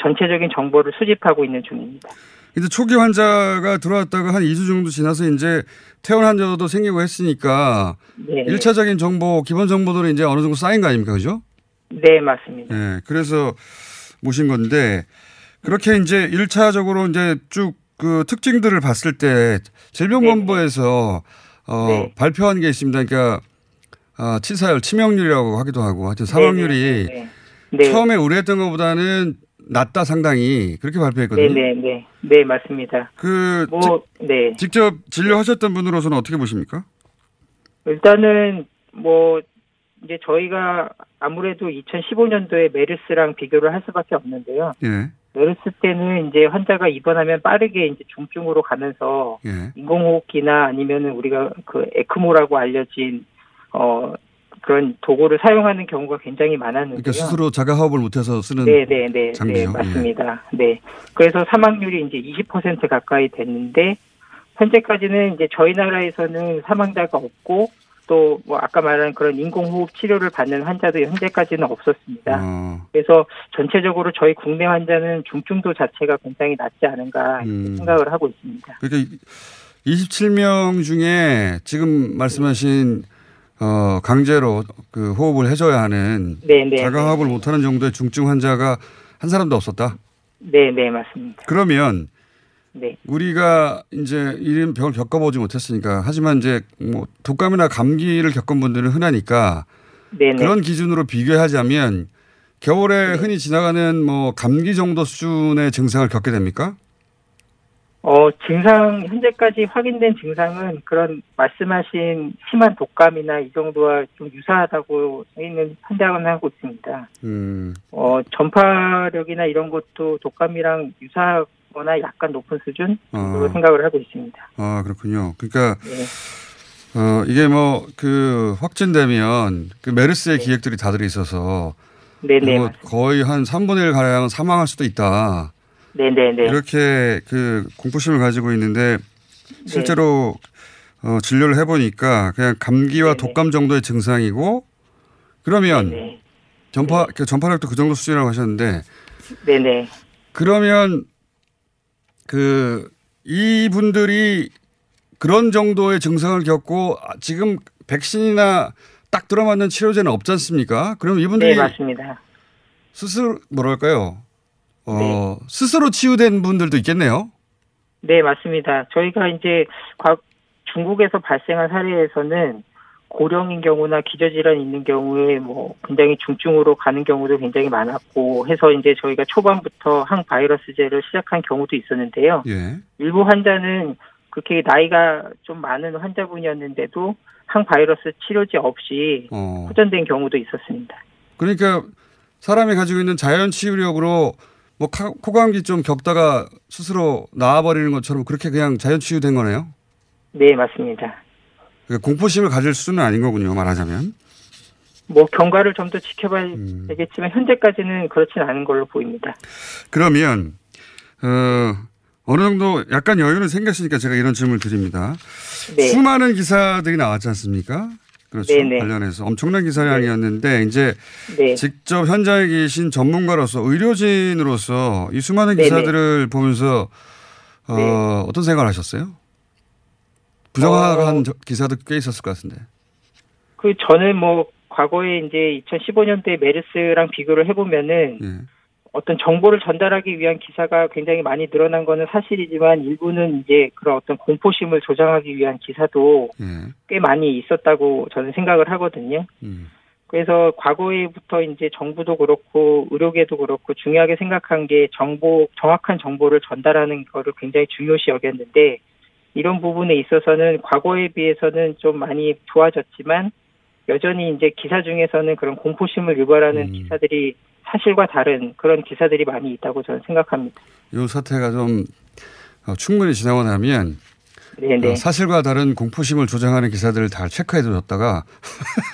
전체적인 정보를 수집하고 있는 중입니다. 이제 초기 환자가 들어왔다가 한 2주 정도 지나서 이제 퇴원 환자도 생기고 했으니까 네. 일차적인 정보, 기본 정보들은 이제 어느 정도 쌓인 거 아닙니까? 그죠? 네, 맞습니다. 네. 그래서 모신 건데 그렇게 이제 일차적으로 이제 쭉 그 특징들을 봤을 때 질병본부에서 어, 네. 발표한 게 있습니다. 그러니까 아, 치사율, 치명률이라고 하기도 하고 하여튼 사망률이 네, 네. 처음에 우려했던 것보다는 낮다 상당히 그렇게 발표했거든요. 네, 네, 네. 네, 맞습니다. 그 뭐, 네. 직접 진료하셨던 분으로서는 어떻게 보십니까? 일단은 뭐 이제 저희가 아무래도 2015년도에 메르스랑 비교를 할 수밖에 없는데요. 예. 메르스 때는 이제 환자가 입원하면 빠르게 이제 중증으로 가면서 예. 인공호흡기나 아니면은 우리가 그 에크모라고 알려진 어 그런 도구를 사용하는 경우가 굉장히 많았는데요. 그러니까 스스로 자가호흡을 못해서 쓰는 네, 네, 네, 네, 장비요. 예. 맞습니다. 네. 그래서 사망률이 이제 20% 가까이 됐는데 현재까지는 이제 저희 나라에서는 사망자가 없고 또 뭐 아까 말한 그런 인공호흡 치료를 받는 환자도 현재까지는 없었습니다. 어, 그래서 전체적으로 저희 국내 환자는 중증도 자체가 굉장히 낮지 않은가 음. 생각을 하고 있습니다. 그러니까 27명 중에 지금 말씀하신 어, 강제로 그 호흡을 해줘야 하는 네, 네, 자가호흡을 못하는 정도의 중증 환자가 한 사람도 없었다. 네, 네, 맞습니다. 그러면 네. 우리가 이제 이런 병을 겪어보지 못했으니까 하지만 이제 뭐 독감이나 감기를 겪은 분들은 흔하니까 네, 네. 그런 기준으로 비교하자면 겨울에 흔히 지나가는 뭐 감기 정도 수준의 증상을 겪게 됩니까? 어, 증상, 현재까지 확인된 증상은 그런 말씀하신 심한 독감이나 이 정도와 좀 유사하다고 저희는 판단을 하고 있습니다. 음, 어, 전파력이나 이런 것도 독감이랑 유사하거나 약간 높은 수준 정도로 어. 생각을 하고 있습니다. 아 그렇군요. 그러니까 네. 어, 이게 뭐 그 확진되면 그 메르스의 기획들이 다 들어 있어서 네네. 뭐 거의 한 3분의 1 가량 사망할 수도 있다. 네네네. 이렇게 그 공포심을 가지고 있는데 실제로 어, 진료를 해보니까 그냥 감기와 독감 정도의 증상이고 그러면 네네. 전파 그 전파력도 그 정도 수준이라고 하셨는데 네네. 그러면 그 이분들이 그런 정도의 증상을 겪고 아, 지금 백신이나 딱 들어맞는 치료제는 없지 않습니까? 그럼 이분들이 네, 맞습니다. 스스로 뭐랄까요? 어, 네. 스스로 치유된 분들도 있겠네요. 네, 맞습니다. 저희가 이제 과- 중국에서 발생한 사례에서는 고령인 경우나 기저질환이 있는 경우에 뭐 굉장히 중증으로 가는 경우도 굉장히 많았고 해서 이제 저희가 초반부터 항바이러스제를 시작한 경우도 있었는데요. 예. 일부 환자는 그렇게 나이가 좀 많은 환자분이었는데도 항바이러스 치료제 없이 어. 호전된 경우도 있었습니다. 그러니까 사람이 가지고 있는 자연 치유력으로 뭐 카- 코감기 좀 겪다가 스스로 나아버리는 것처럼 그렇게 그냥 자연 치유된 거네요. 네, 맞습니다. 그러니까 공포심을 가질 수는 아닌 거군요. 말하자면. 뭐 경과를 좀 더 지켜봐야 음. 되겠지만 현재까지는 그렇지는 않은 걸로 보입니다. 그러면 어, 어느 정도 약간 여유는 생겼으니까 제가 이런 질문을 드립니다. 네. 수많은 기사들이 나왔지 않습니까? 그렇죠. 네네. 관련해서 엄청난 기사량이었는데 이제 네. 직접 현장에 계신 전문가로서 의료진으로서 이 수많은 네네. 기사들을 보면서 어, 네. 어떤 생각을 하셨어요? 부정한 어. 저- 기사도 꽤 있었을 것 같은데. 그 저는 뭐 과거에 이제 2015년도에 메르스랑 비교를 해보면은 예. 어떤 정보를 전달하기 위한 기사가 굉장히 많이 늘어난 거는 사실이지만 일부는 이제 그런 어떤 공포심을 조장하기 위한 기사도 예. 꽤 많이 있었다고 저는 생각을 하거든요. 음. 그래서 과거에부터 이제 정부도 그렇고 의료계도 그렇고 중요하게 생각한 게 정보 정확한 정보를 전달하는 거를 굉장히 중요시 여겼는데 이런 부분에 있어서는 과거에 비해서는 좀 많이 좋아졌지만 여전히 이제 기사 중에서는 그런 공포심을 유발하는 기사들이 사실과 다른 그런 기사들이 많이 있다고 저는 생각합니다. 이 사태가 좀 어, 충분히 지나고 나면 네네. 어, 사실과 다른 공포심을 조장하는 기사들을 다 체크해 두셨다가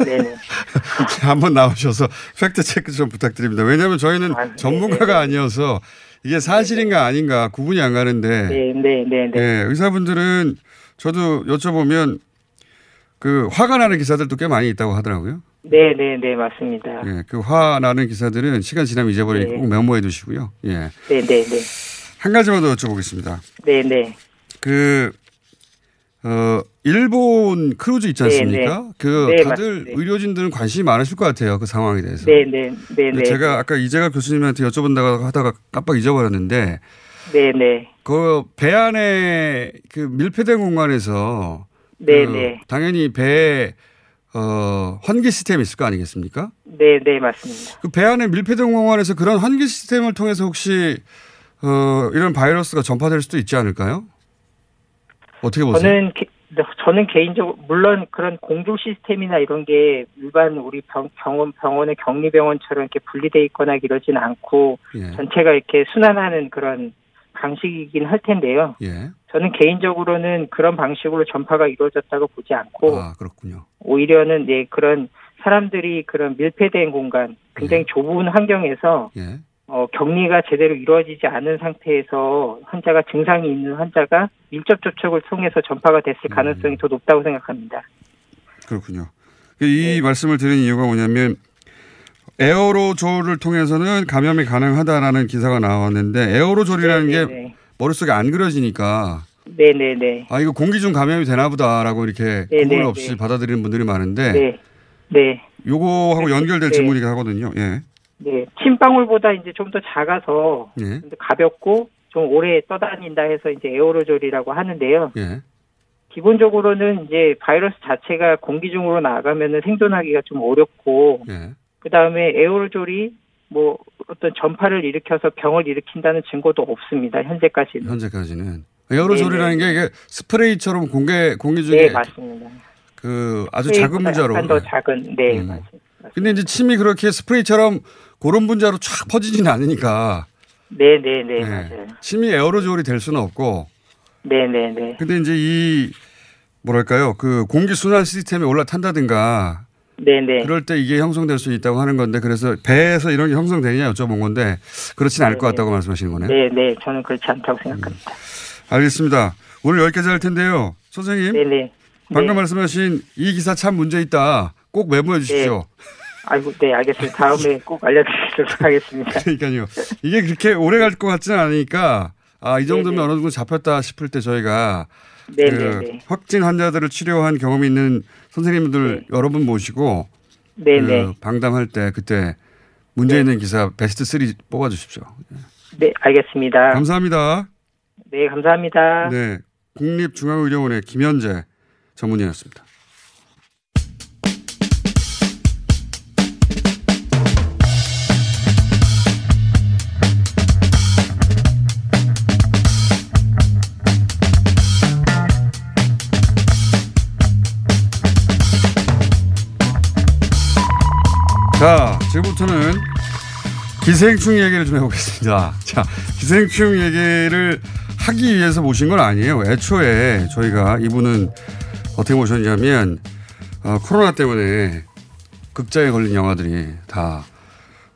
네네. 한번 나오셔서 팩트 체크 좀 부탁드립니다. 왜냐하면 저희는 네, 전문가가 아니어서 이게 사실인가 아닌가 구분이 안 가는데 네, 네, 네, 네. 예, 의사분들은 저도 여쭤보면 그 화가 나는 기사들도 꽤 많이 있다고 하더라고요. 네, 네, 네, 맞습니다. 예, 그 화 나는 기사들은 시간 지나면 잊어버리니까 네. 꼭 메모해 두시고요. 예. 네, 네, 네. 한 가지만 더 여쭤보겠습니다. 네, 네. 그, 어, 일본 크루즈 있지 네, 않습니까? 네. 그 네, 다들 맞습니다. 의료진들은 관심이 많으실 것 같아요. 그 상황에 대해서. 네, 네, 네, 네. 제가 아까 이재갑 교수님한테 여쭤본다고 하다가 깜빡 잊어버렸는데 네, 네. 그 배 안에 그 밀폐된 공간에서 네, 그 네. 당연히 배에 어, 환기 시스템이 있을 거 아니겠습니까? 네, 네, 맞습니다. 그 배 안에 밀폐된 공간에서 그런 환기 시스템을 통해서 혹시 어, 이런 바이러스가 전파될 수도 있지 않을까요? 어떻게 보세요? 저는 개, 저는 개인적으로 물론 그런 공조 시스템이나 이런 게 일반 우리 병, 병원 병원의 격리 병원처럼 이렇게 분리돼 있거나 이러진 않고 예. 전체가 이렇게 순환하는 그런 방식이긴 할 텐데요. 예. 저는 개인적으로는 그런 방식으로 전파가 이루어졌다고 보지 않고 아, 그렇군요. 오히려는 예 그런 사람들이 그런 밀폐된 공간, 굉장히 좁은 환경에서 예. 어, 격리가 제대로 이루어지지 않은 상태에서 환자가 증상이 있는 환자가 밀접 접촉을 통해서 전파가 됐을 음. 가능성이 더 높다고 생각합니다. 그렇군요. 이 네. 말씀을 드린 이유가 뭐냐면 에어로졸을 통해서는 감염이 가능하다라는 기사가 나왔는데 에어로졸이라는 게 네, 머릿속에 안 그려지니까 네, 네, 네, 아 이거 공기 중 감염이 되나 보다라고 이렇게 네, 구분 네, 없이 네. 받아들이는 분들이 많은데 네, 네, 요거하고 연결될 네. 질문이긴 하거든요. 예. 네. 침방울보다 이제 좀 더 작아서 예. 가볍고 좀 오래 떠다닌다 해서 이제 에어로졸이라고 하는데요. 예. 기본적으로는 이제 바이러스 자체가 공기 중으로 나가면은 생존하기가 좀 어렵고 예. 그 다음에 에어로졸이 뭐 어떤 전파를 일으켜서 병을 일으킨다는 증거도 없습니다. 현재까지는. 현재까지는 에어로졸이라는 게 이게 스프레이처럼 공개 공기 중에 네, 맞습니다. 그 아주 작은 분자로 약간 더 작은. 네, 음. 맞습니다. 근데 이제 침이 그렇게 스프레이처럼 그런 분자로 쫙 퍼지지는 않으니까 네, 네, 네, 네. 맞아요. 침이 에어로졸이 될 수는 없고 네, 네, 네. 근데 이제 이 뭐랄까요 그 공기 순환 시스템에 올라탄다든가 네, 네. 그럴 때 이게 형성될 수 있다고 하는 건데 그래서 배에서 이런 게 형성되느냐 여쭤본 건데 그렇진 않을 것 같다고 말씀하시는 거네요. 네, 네. 저는 그렇지 않다고 생각합니다. 알겠습니다. 오늘 여기까지 할 텐데요. 선생님. 네, 네. 방금 말씀하신 이 기사 참 문제 있다. 꼭 메모해 주십시오. 아이고, 네, 알겠습니다. 다음에 꼭 알려드리도록 하겠습니다. 그러니까요. 이게 그렇게 오래 갈 것 같지는 않으니까 아, 이 정도면 어느 정도 잡혔다 싶을 때 저희가 네, 그 네, 네. 확진 환자들을 치료한 경험이 있는 선생님들 여러 분 모시고 네, 그 네. 방담할 때 그때 문제 있는 기사 베스트 3 뽑아 주십시오. 네, 알겠습니다. 감사합니다. 네, 감사합니다. 네. 국립중앙의료원의 김현재 전문의였습니다. 자, 지금부터는 기생충 얘기를 좀 해보겠습니다. 자, 기생충 얘기를 하기 위해서 모신 건 아니에요. 애초에 저희가 이분은 어떻게 모셨냐면 어, 코로나 때문에 극장에 걸린 영화들이 다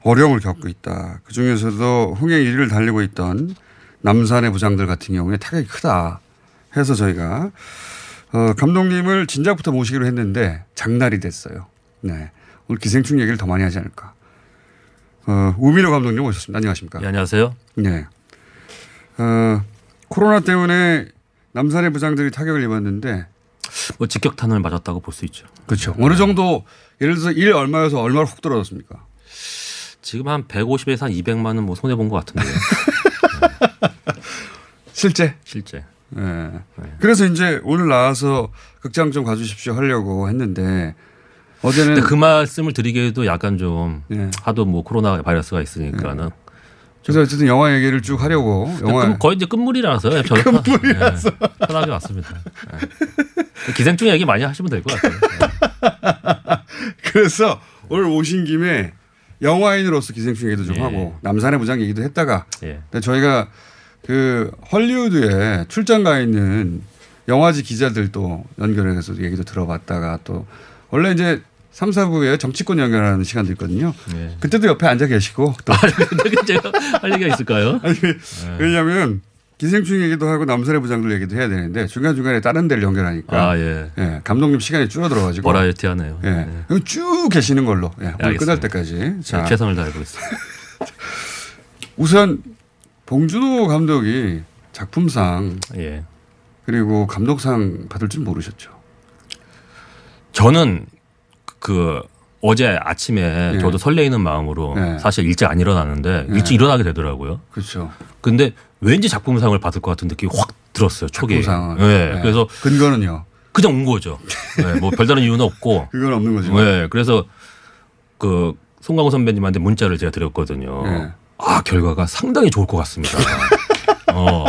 어려움을 겪고 있다. 그 중에서도 흥행 1위를 달리고 있던 남산의 부장들 같은 경우에 타격이 크다. 해서 저희가 어, 감독님을 진작부터 모시기로 했는데 장날이 됐어요. 네. 오늘 기생충 얘기를 더 많이 하지 않을까. 어, 우민호 감독님 오셨습니다. 안녕하십니까. 네, 안녕하세요. 네. 어, 코로나 때문에 남산의 부장들이 타격을 입었는데 뭐 직격탄을 맞았다고 볼 수 있죠. 그렇죠. 어느 정도 예를 들어서 일 얼마여서 얼마로 훅 떨어졌습니까? 지금 한 150에서 한 200만은 뭐 손해 본 것 같은데요. 실제? 실제. 네. 그래서 이제 오늘 나와서 극장 좀 가주십시오 하려고 했는데 어제는 그 말씀을 드리기에도 약간 좀 네. 하도 뭐 코로나 바이러스가 있으니까는 그래서 어쨌든 영화 얘기를 쭉 하려고 영화 끝- 거의 이제 끝물이라서요. 저는 끝물이라서. 네, 편하게 왔습니다. 네. 기생충 얘기 많이 하시면 될 것 같아요. 그래서 오늘 오신 김에 영화인으로서 기생충 얘기도 좀 예. 하고 남산의 부장 얘기도 했다가 예. 저희가 그 헐리우드에 출장 가 있는 영화지 기자들도 연결해서 얘기도 들어봤다가 또 원래 이제 3, 4부에 정치권 연결하는 시간도 있거든요. 네. 그때도 옆에 앉아 계시고 또 제가 할 얘기가 있을까요? 아니, 왜냐하면 기생충 얘기도 하고 남산의 부장들 얘기도 해야 되는데 중간 중간에 다른 데를 연결하니까 아, 예. 감독님 시간이 줄어들어가지고 버라이어티 하네요. 예. 그럼 쭉 계시는 걸로 예, 오늘 알겠습니다. 끝날 때까지 네, 최선을 다해보겠습니다. 우선 봉준호 감독이 작품상 예. 그리고 감독상 받을 줄 모르셨죠. 저는 그 어제 아침에 예. 저도 설레이는 마음으로 예. 사실 일찍 안 일어나는데 예. 일찍 일어나게 되더라고요. 그렇죠. 근데 왠지 작품상을 받을 것 같은 느낌이 확 들었어요. 초기에. 작품상은. 예. 예. 그래서 근거는요. 그냥 온 거죠. 예, 뭐 별다른 이유는 없고. 그건 없는 거죠. 예. 그래서 그 송강호 선배님한테 문자를 제가 드렸거든요. 예. 아 결과가 상당히 좋을 것 같습니다. 어.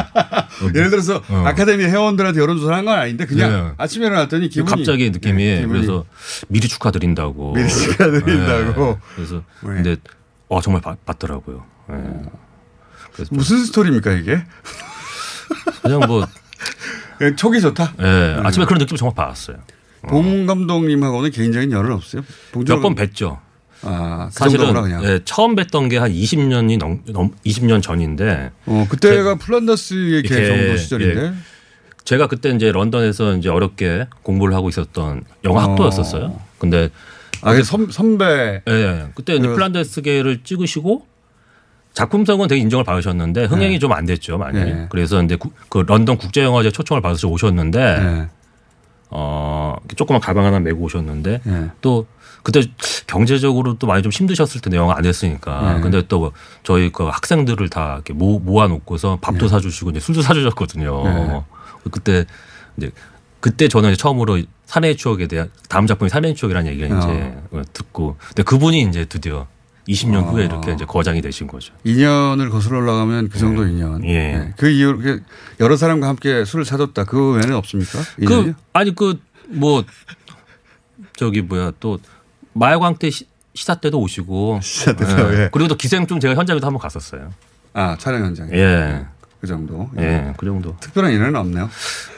예를 들어서 어. 아카데미 회원들한테 여론조사를 한 건 아닌데 그냥 예. 아침에 일어났더니 기분이 갑자기 느낌이 예, 기분이 그래서 미리 축하드린다고. 미리 축하드린다고. 예. 그래서 근데 어 정말 받, 받더라고요. 예. 그래서 무슨 스토리입니까 이게? 그냥 뭐 예, 촉이 좋다. 예, 아침에 그런 느낌 정말 받았어요. 봉 감독님하고는 개인적인 열은 없어요? 몇 번 뵀죠. 아, 그 사실은. 예, 처음 뵀던 게 한 20년이 넘, 넘 20년 전인데. 어, 그때가 플란다스의 개 정도 시절인데. 예. 제가 그때 이제 런던에서 이제 어렵게 공부를 하고 있었던 영화 어. 학도였었어요. 근데 아, 그 선, 선배. 예. 그때 이제 플란데스계를 찍으시고 작품성은 되게 인정을 받으셨는데 흥행이 네. 좀안 됐죠 많이. 네. 그래서 이제 구- 그 런던 국제영화제 초청을 받으셔 오셨는데 네. 어 조그만 가방 하나 메고 오셨는데 네. 또 그때 경제적으로 또 많이 좀 힘드셨을 텐데 영화 안 했으니까. 네. 근데 또 저희 그 학생들을 다 이렇게 모, 모아놓고서 밥도 네. 사주시고 이제 술도 사주셨거든요. 네. 그때 이제 그때 저는 이제 처음으로 사내의 추억에 대한 다음 작품이 사내의 추억이라는 얘기를 이제 어, 듣고 근데 그분이 이제 드디어 20년 어. 후에 이렇게 이제 거장이 되신 거죠. 2년을 거슬러 올라가면 그 정도 인연. 예. 네. 그 이후 그 여러 사람과 함께 술을 사줬다. 그 외에는 없습니까? 그 아니 그 뭐 저기 뭐야 또 마약왕 때 시, 시사 때도 오시고 시사 때도, 예. 그리고 또 기생충 제가 현장에도 한번 갔었어요. 아 촬영 현장에. 예. 그 정도. 예, 그 정도. 특별한 인연은 없네요.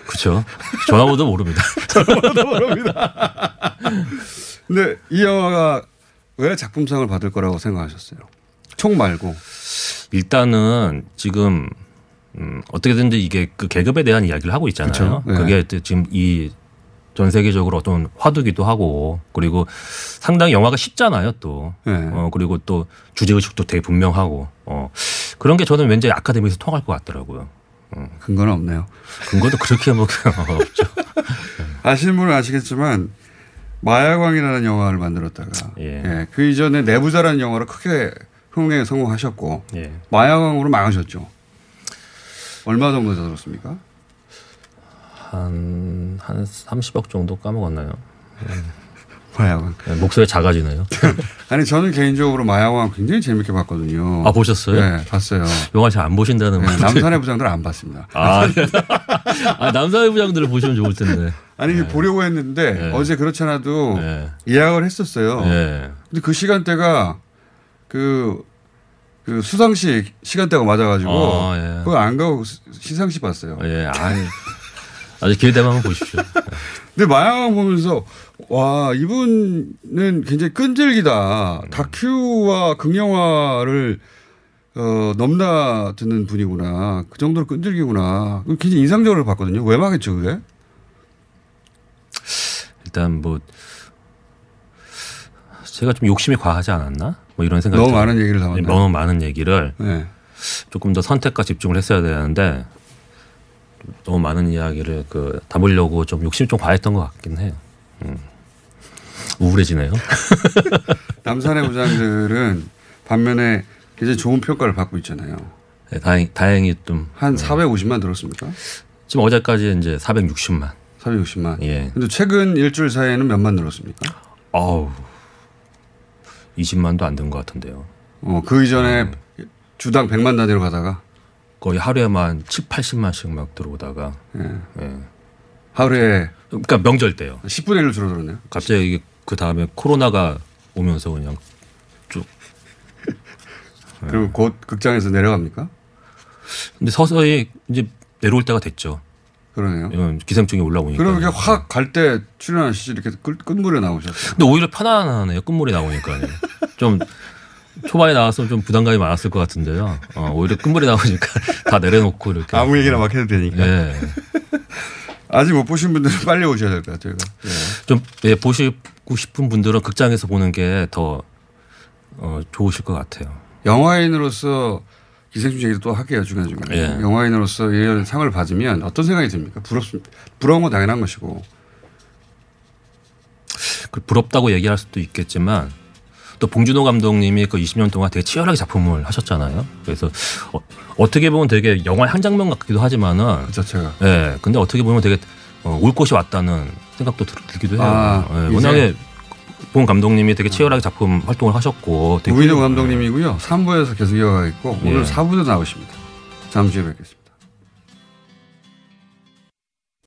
그렇죠. 전화번호도 모릅니다. 전화번호도 모릅니다. 근데 이 영화가 왜 작품상을 받을 거라고 생각하셨어요? 총 말고. 일단은 지금 음, 어떻게든지 이게 그 계급에 대한 이야기를 하고 있잖아요. 네. 그게 또 지금 이 전 세계적으로 어떤 화두기도 하고 그리고 상당히 영화가 쉽잖아요 또. 네. 어, 그리고 또 주제 의식도 되게 분명하고 어, 그런 게 저는 왠지 아카데미에서 통할 것 같더라고요. 어. 근거는 없네요. 근거도 그렇게 뭐 없죠. 아시는 분은 아시겠지만 마야광이라는 영화를 만들었다가 예. 예, 그 이전에 내부자라는 영화로 크게 흥행에 성공하셨고 예. 마야광으로 망하셨죠. 얼마 정도 들었습니까? 한, 한 30억 정도 까먹었나요? 마야광. 네, 목소리 작아지네요. 아니 저는 개인적으로 마야광 굉장히 재밌게 봤거든요. 아, 보셨어요? 네, 봤어요. 영화 잘 안 보신다는 네. 남산의 부장들 안 봤습니다. 아, 아 남사의 부장들을 보시면 좋을 텐데. 아니 보려고 했는데 네. 어제 그렇지 않아도 네. 예약을 했었어요. 네. 근데 그 시간대가 그, 그 수상식 시간대가 맞아가지고 어, 예. 그거 안 가고 시- 시상식 봤어요. 예, 아니, 아주 기회 되면 한번 보십시오. 근데 마야광 보면서 와 이분은 굉장히 끈질기다. 다큐와 극영화를 어, 넘나드는 분이구나. 그 정도로 끈질기구나. 굉장히 인상적으로 봤거든요. 왜 망했죠 그게? 일단 뭐 제가 좀 욕심이 과하지 않았나? 뭐 이런 생각이 너무. 많은 얘기를 담았나요? 너무 많은 얘기를 네. 조금 더 선택과 집중을 했어야 되는데 너무 많은 이야기를 그 담으려고 좀 욕심이 좀 과했던 것 같긴 해요. 음. 우울해지네요. 남산의 부장들은 반면에 굉장히 좋은 평가를 받고 있잖아요. 네, 다행, 다행히 좀 한 450만 들었습니까? 지금 어제까지 이제 460만. 460만. 예. 근데 최근 일주일 사이에는 몇만 늘었습니까? 어우. 20만도 안 된 것 같은데요. 어, 그 이전에 주당 100만 단위로 가다가 거의 하루에만 7, 80만씩 막 들어오다가 예. 하루에 그러니까 명절 때요. 10분의 1로 줄어들었네요. 갑자기 이게 그 다음에 코로나가 오면서 그냥 쭉 그리고 곧 극장에서 내려갑니까? 근데 서서히 이제 내려올 때가 됐죠. 그러네요. 이건 기생충이 올라오니까. 그럼 이렇게 확 갈 때 출연한 시절 이렇게 끝, 끝물에 나오셨어요. 근데 오히려 편안하네요. 끝물이 나오니까 좀 초반에 나와서 좀 부담감이 많았을 것 같은데요. 어, 오히려 끝물이 나오니까 다 내려놓고 이렇게 아무 얘기나 막 해도 되니까. 예. 아직 못 보신 분들은 빨리 오셔야 될 것 같아요. 예. 좀 예, 보시고 싶은 분들은 극장에서 보는 게더 어, 좋으실 것 같아요. 영화인으로서 기생충 얘기도 또 할게요 중간 중간에. 예. 영화인으로서 이런 상을 받으면 어떤 생각이 듭니까? 부럽습니다. 부러운 건 당연한 것이고. 그 부럽다고 얘기할 수도 있겠지만 또 봉준호 감독님이 그 20년 동안 되게 치열하게 작품을 하셨잖아요. 그래서 어, 떻게 보면 되게 영화 한 장면 같기도 하지만은 그 자체가. 예. 근데 어떻게 보면 되게 어, 올 곳이 왔다는 생각도 들, 들기도 해요. 아, 예? 워낙에 봉 감독님이 되게 치열하게 작품 활동을 하셨고 우인호 감독님이고요. 3부에서 계속 이어가겠고 예. 오늘 4부도 나오십니다. 잠시 후에 뵙겠습니다.